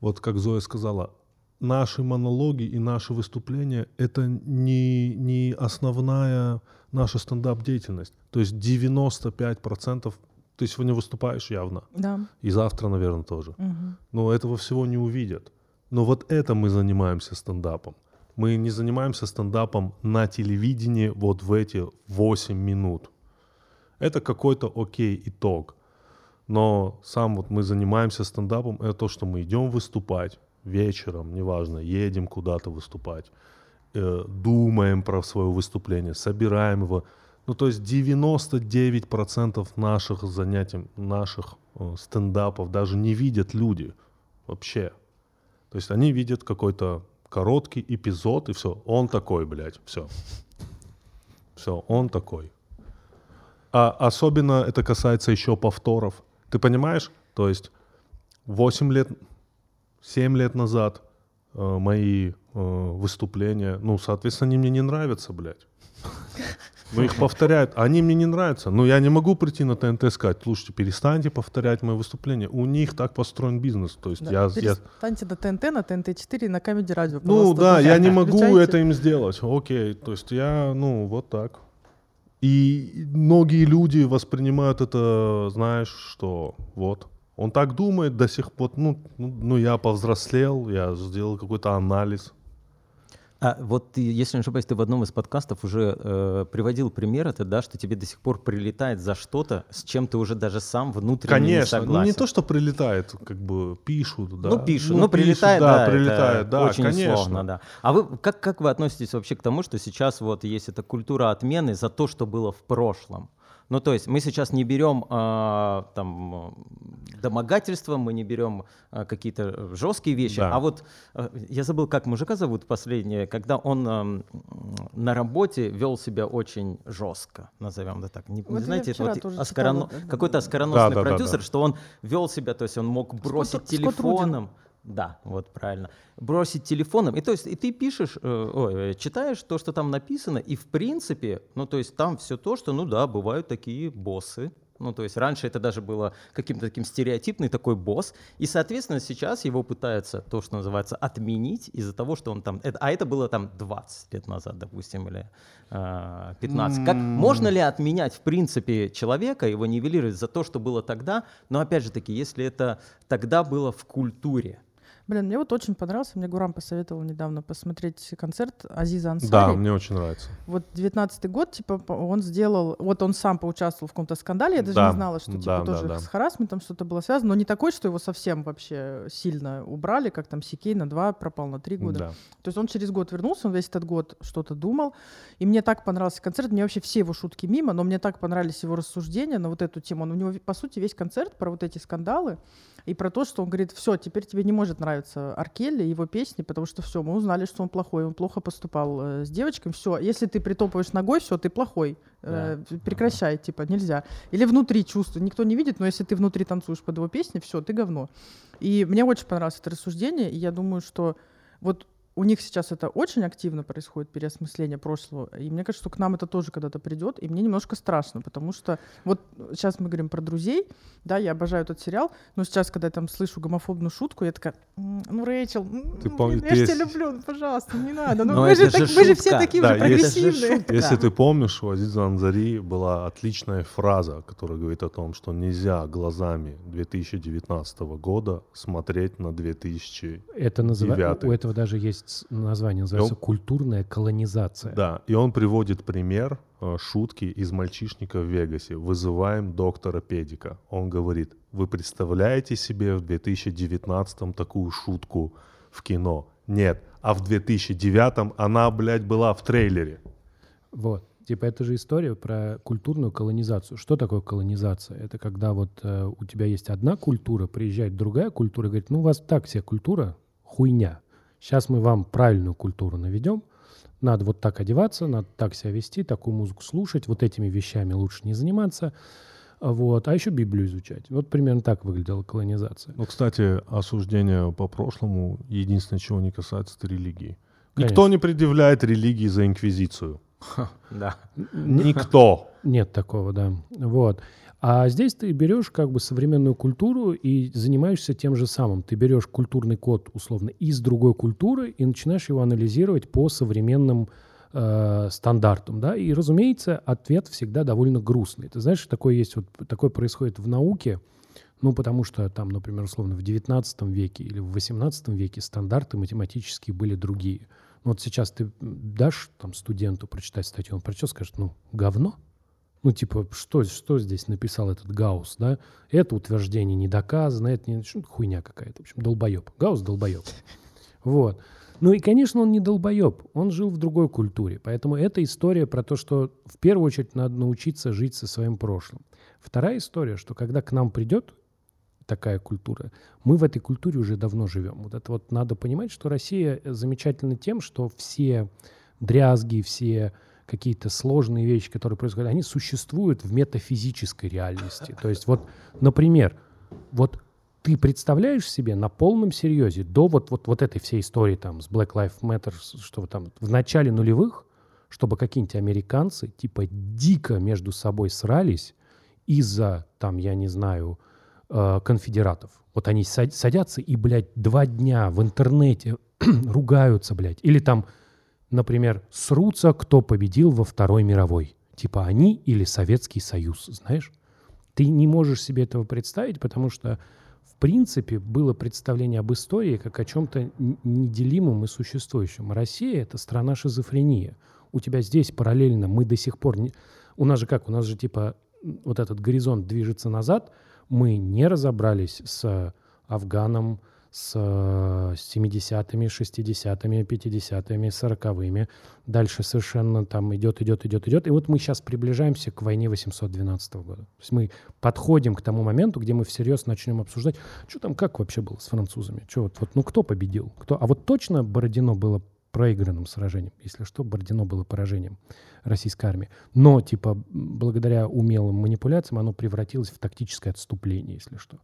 вот как Зоя сказала, наши монологи и наши выступления — это не, не основная наша стендап-деятельность. То есть 95% ты сегодня выступаешь явно, Да. и завтра, наверное, тоже. Мгм. Но этого всего не увидят. Но вот это мы занимаемся стендапом. Мы не занимаемся стендапом на телевидении вот в эти 8 минут. Это какой-то окей итог. Но сам вот мы занимаемся стендапом, это то, что мы идем выступать вечером, неважно, едем куда-то выступать, э, думаем про свое выступление, собираем его. Ну, то есть 99% наших занятий, наших э, стендапов даже не видят люди вообще. То есть они видят какой-то короткий эпизод, и все, он такой, блядь, все. Все, он такой. А особенно это касается еще повторов. Ты понимаешь? То есть 8 лет, 7 лет назад э, мои э, выступления, ну, соответственно, они мне не нравятся, блядь. Ну, их повторяют, они мне не нравятся. Ну, я не могу прийти на ТНТ и сказать, слушайте, перестаньте повторять мои выступления. У них так построен бизнес. То есть Да. я, я... Перестаньте на ТНТ, на ТНТ-4 и на Камеди Радио. Ну да, я не могу это им сделать. Окей, то есть я, ну, вот так. И многие люди воспринимают это, знаешь, что вот, он так думает до сих пор, ну, ну, ну, я повзрослел, я сделал какой-то анализ. А вот ты, если не ошибаюсь, ты в одном из подкастов уже э, приводил пример, это да, что тебе до сих пор прилетает за что-то, с чем ты уже даже сам внутренне не Конечно, ну согласен. не то, что прилетает, как бы пишут, да. Ну, пишут, ну, прилетает, да, да, прилетает, это да, очень конечно. условно, да. А вы, как, как вы относитесь вообще к тому, что сейчас вот есть эта культура отмены за то, что было в прошлом? Ну, то есть мы сейчас не берем а, там домогательства, мы не берем а, какие-то жесткие вещи, Да. а вот э, я забыл, как мужика зовут последнее, когда он эм, на работе вел себя очень жестко, назовем это так. Не, Вот я знаете, это вот да. какой-то оскороносный Да, да, да, продюсер, да. что он вел себя, то есть он мог бросить Скотт телефоном. Да, вот правильно. Бросить телефоном. И то есть и ты пишешь, э, ой, э, читаешь то, что там написано, и в принципе, ну то есть там все то, что, ну да, бывают такие боссы. Ну, то есть раньше это даже было каким-то таким стереотипный такой босс. И, соответственно, сейчас его пытаются, то, что называется, отменить из-за того, что он там... это- а это было там 20 лет назад, допустим, или э, 15. Как, можно ли отменять, в принципе, человека, его нивелировать за то, что было тогда? Но, опять же таки, если это тогда было в культуре, Блин, мне вот очень понравился, мне Гурам посоветовал недавно посмотреть концерт Азиза Ансари. Да, мне очень нравится. Вот 19 год, типа, он сделал, вот он сам поучаствовал в каком-то скандале, я даже Да, не знала, что, типа, да, да, тоже да. с харасментом что-то было связано, но не такой, что его совсем вообще сильно убрали, как там Сикей на два пропал, на три года. Да. То есть он через год вернулся, он весь этот год что-то думал. И мне так понравился концерт. Мне вообще все его шутки мимо, но мне так понравились его рассуждения на вот эту тему. Он, у него, по сути, весь концерт про вот эти скандалы и про то, что он говорит, все, теперь тебе не может нравиться Аркелли и его песни, потому что все, мы узнали, что он плохой, он плохо поступал э, с девочками. Все, если ты притопываешь ногой, все, ты плохой. Э, прекращай, типа, нельзя. Или внутри чувства. Никто не видит, но если ты внутри танцуешь под его песни, все, ты говно. И мне очень понравилось это рассуждение, и я думаю, что вот у них сейчас это очень активно происходит, переосмысление прошлого. И мне кажется, что к нам это тоже когда-то придет. И мне немножко страшно, потому что вот сейчас мы говорим про друзей, да, я обожаю этот сериал, но сейчас, когда я там слышу гомофобную шутку, я такая, «М, ну, Рэйчел, Ты ну, пом- блин, ты я же тебя люблю, ну, пожалуйста, не надо. Ну, Но мы, же так- мы же все такие Да, же есть- прогрессивные. Если ты помнишь, у Азиза Анзари была отличная фраза, которая говорит о том, что нельзя глазами 2019 года смотреть на 2000. Это называется, у этого даже есть название, называется он- культурная колонизация. Да, и он приводит пример э, шутки из мальчишника в Вегасе. Вызываем доктора Педика. Он говорит, вы представляете себе в 2019 такую шутку в кино? Нет. А в 2009 она, блядь, была в трейлере. Вот. Типа это же история про культурную колонизацию. Что такое колонизация? Это когда вот э, у тебя есть одна культура, приезжает другая культура и говорит, ну у вас так вся культура, хуйня. Сейчас мы вам правильную культуру наведем. Надо вот так одеваться, надо так себя вести, такую музыку слушать, вот этими вещами лучше не заниматься. А Вот. А еще Библию изучать. Вот примерно так выглядела колонизация. Ну, кстати, осуждение по прошлому, единственное, чего не касается, это религии. Конечно. Никто не предъявляет религии за инквизицию. Да. Никто. Нет такого, да. Вот. А здесь ты берешь как бы современную культуру и занимаешься тем же самым. Ты берешь культурный код, условно, из другой культуры и начинаешь его анализировать по современным э, стандартам, да. И, разумеется, ответ всегда довольно грустный. Ты знаешь, такое есть, вот такое происходит в науке, ну, потому что там, например, условно, в XIX веке или в XVIII веке стандарты математические были другие. Ну, Вот сейчас ты дашь там студенту прочитать статью, он прочтет, скажет, ну, говно. Ну, типа, что, что здесь написал этот Гаусс, да? Это утверждение не доказано, это не... что, хуйня какая-то. В общем, долбоеб. Гаусс долбоеб. Вот. Ну и, конечно, он не долбоеб, он жил в другой культуре. Поэтому это история про то, что в первую очередь надо научиться жить со своим прошлым. Вторая история, что когда к нам придет такая культура, мы в этой культуре уже давно живем. Вот это вот надо понимать, что Россия замечательна тем, что все дрязги, все какие-то сложные вещи, которые происходят, они существуют в метафизической реальности. То есть вот, например, вот ты представляешь себе на полном серьезе до вот, вот, вот этой всей истории там с Black Lives Matter, что там в начале нулевых, чтобы какие-нибудь американцы типа дико между собой срались из-за там, я не знаю, э, конфедератов. Вот они сад- садятся и, блядь, два дня в интернете ругаются, блядь. Или там, например, срутся, кто победил во Второй мировой. Типа они или Советский Союз, знаешь? Ты не можешь себе этого представить, потому что, в принципе, было представление об истории как о чем-то неделимом и существующем. Россия — это страна шизофрения. У тебя здесь параллельно мы до сих пор... Не... У нас же как? У нас же типа вот этот горизонт движется назад. Мы не разобрались с Афганом, с э, 70-ми, 60-ми, 50-ми, 40-ми. Дальше совершенно там идет, идет, идет, идет. И вот мы сейчас приближаемся к войне 812 года. То есть мы подходим к тому моменту, где мы всерьез начнем обсуждать, что там, как вообще было с французами, что вот, вот, ну кто победил, кто, а вот точно Бородино было проигранным сражением, если что, Бородино было поражением российской армии. Но, типа, благодаря умелым манипуляциям оно превратилось в тактическое отступление, если что.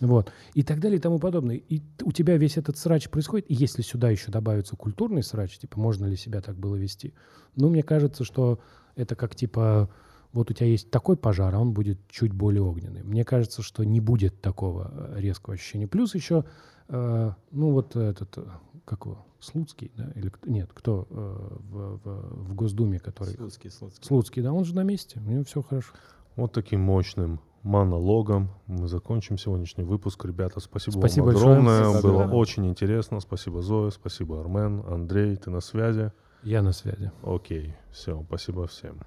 Вот. И так далее и тому подобное. И у тебя весь этот срач происходит. И если сюда еще добавится культурный срач, типа, можно ли себя так было вести? Ну, мне кажется, что это как, типа, вот у тебя есть такой пожар, а он будет чуть более огненный. Мне кажется, что не будет такого э, резкого ощущения. Плюс еще, э, ну, вот этот, э, как его, Слуцкий, да? Или, кто- нет, кто э, в, в- в Госдуме, который... Слуцкий, Слуцкий. Слуцкий, да, он же на месте, у него все хорошо. Вот таким мощным монологом мы закончим сегодняшний выпуск. Ребята, спасибо, Спасибо вам большое. огромное. Спасибо Было огромное. очень интересно. Спасибо, Зоя. Спасибо, Армен. Андрей, ты на связи? Я на связи. Окей. Все, спасибо всем.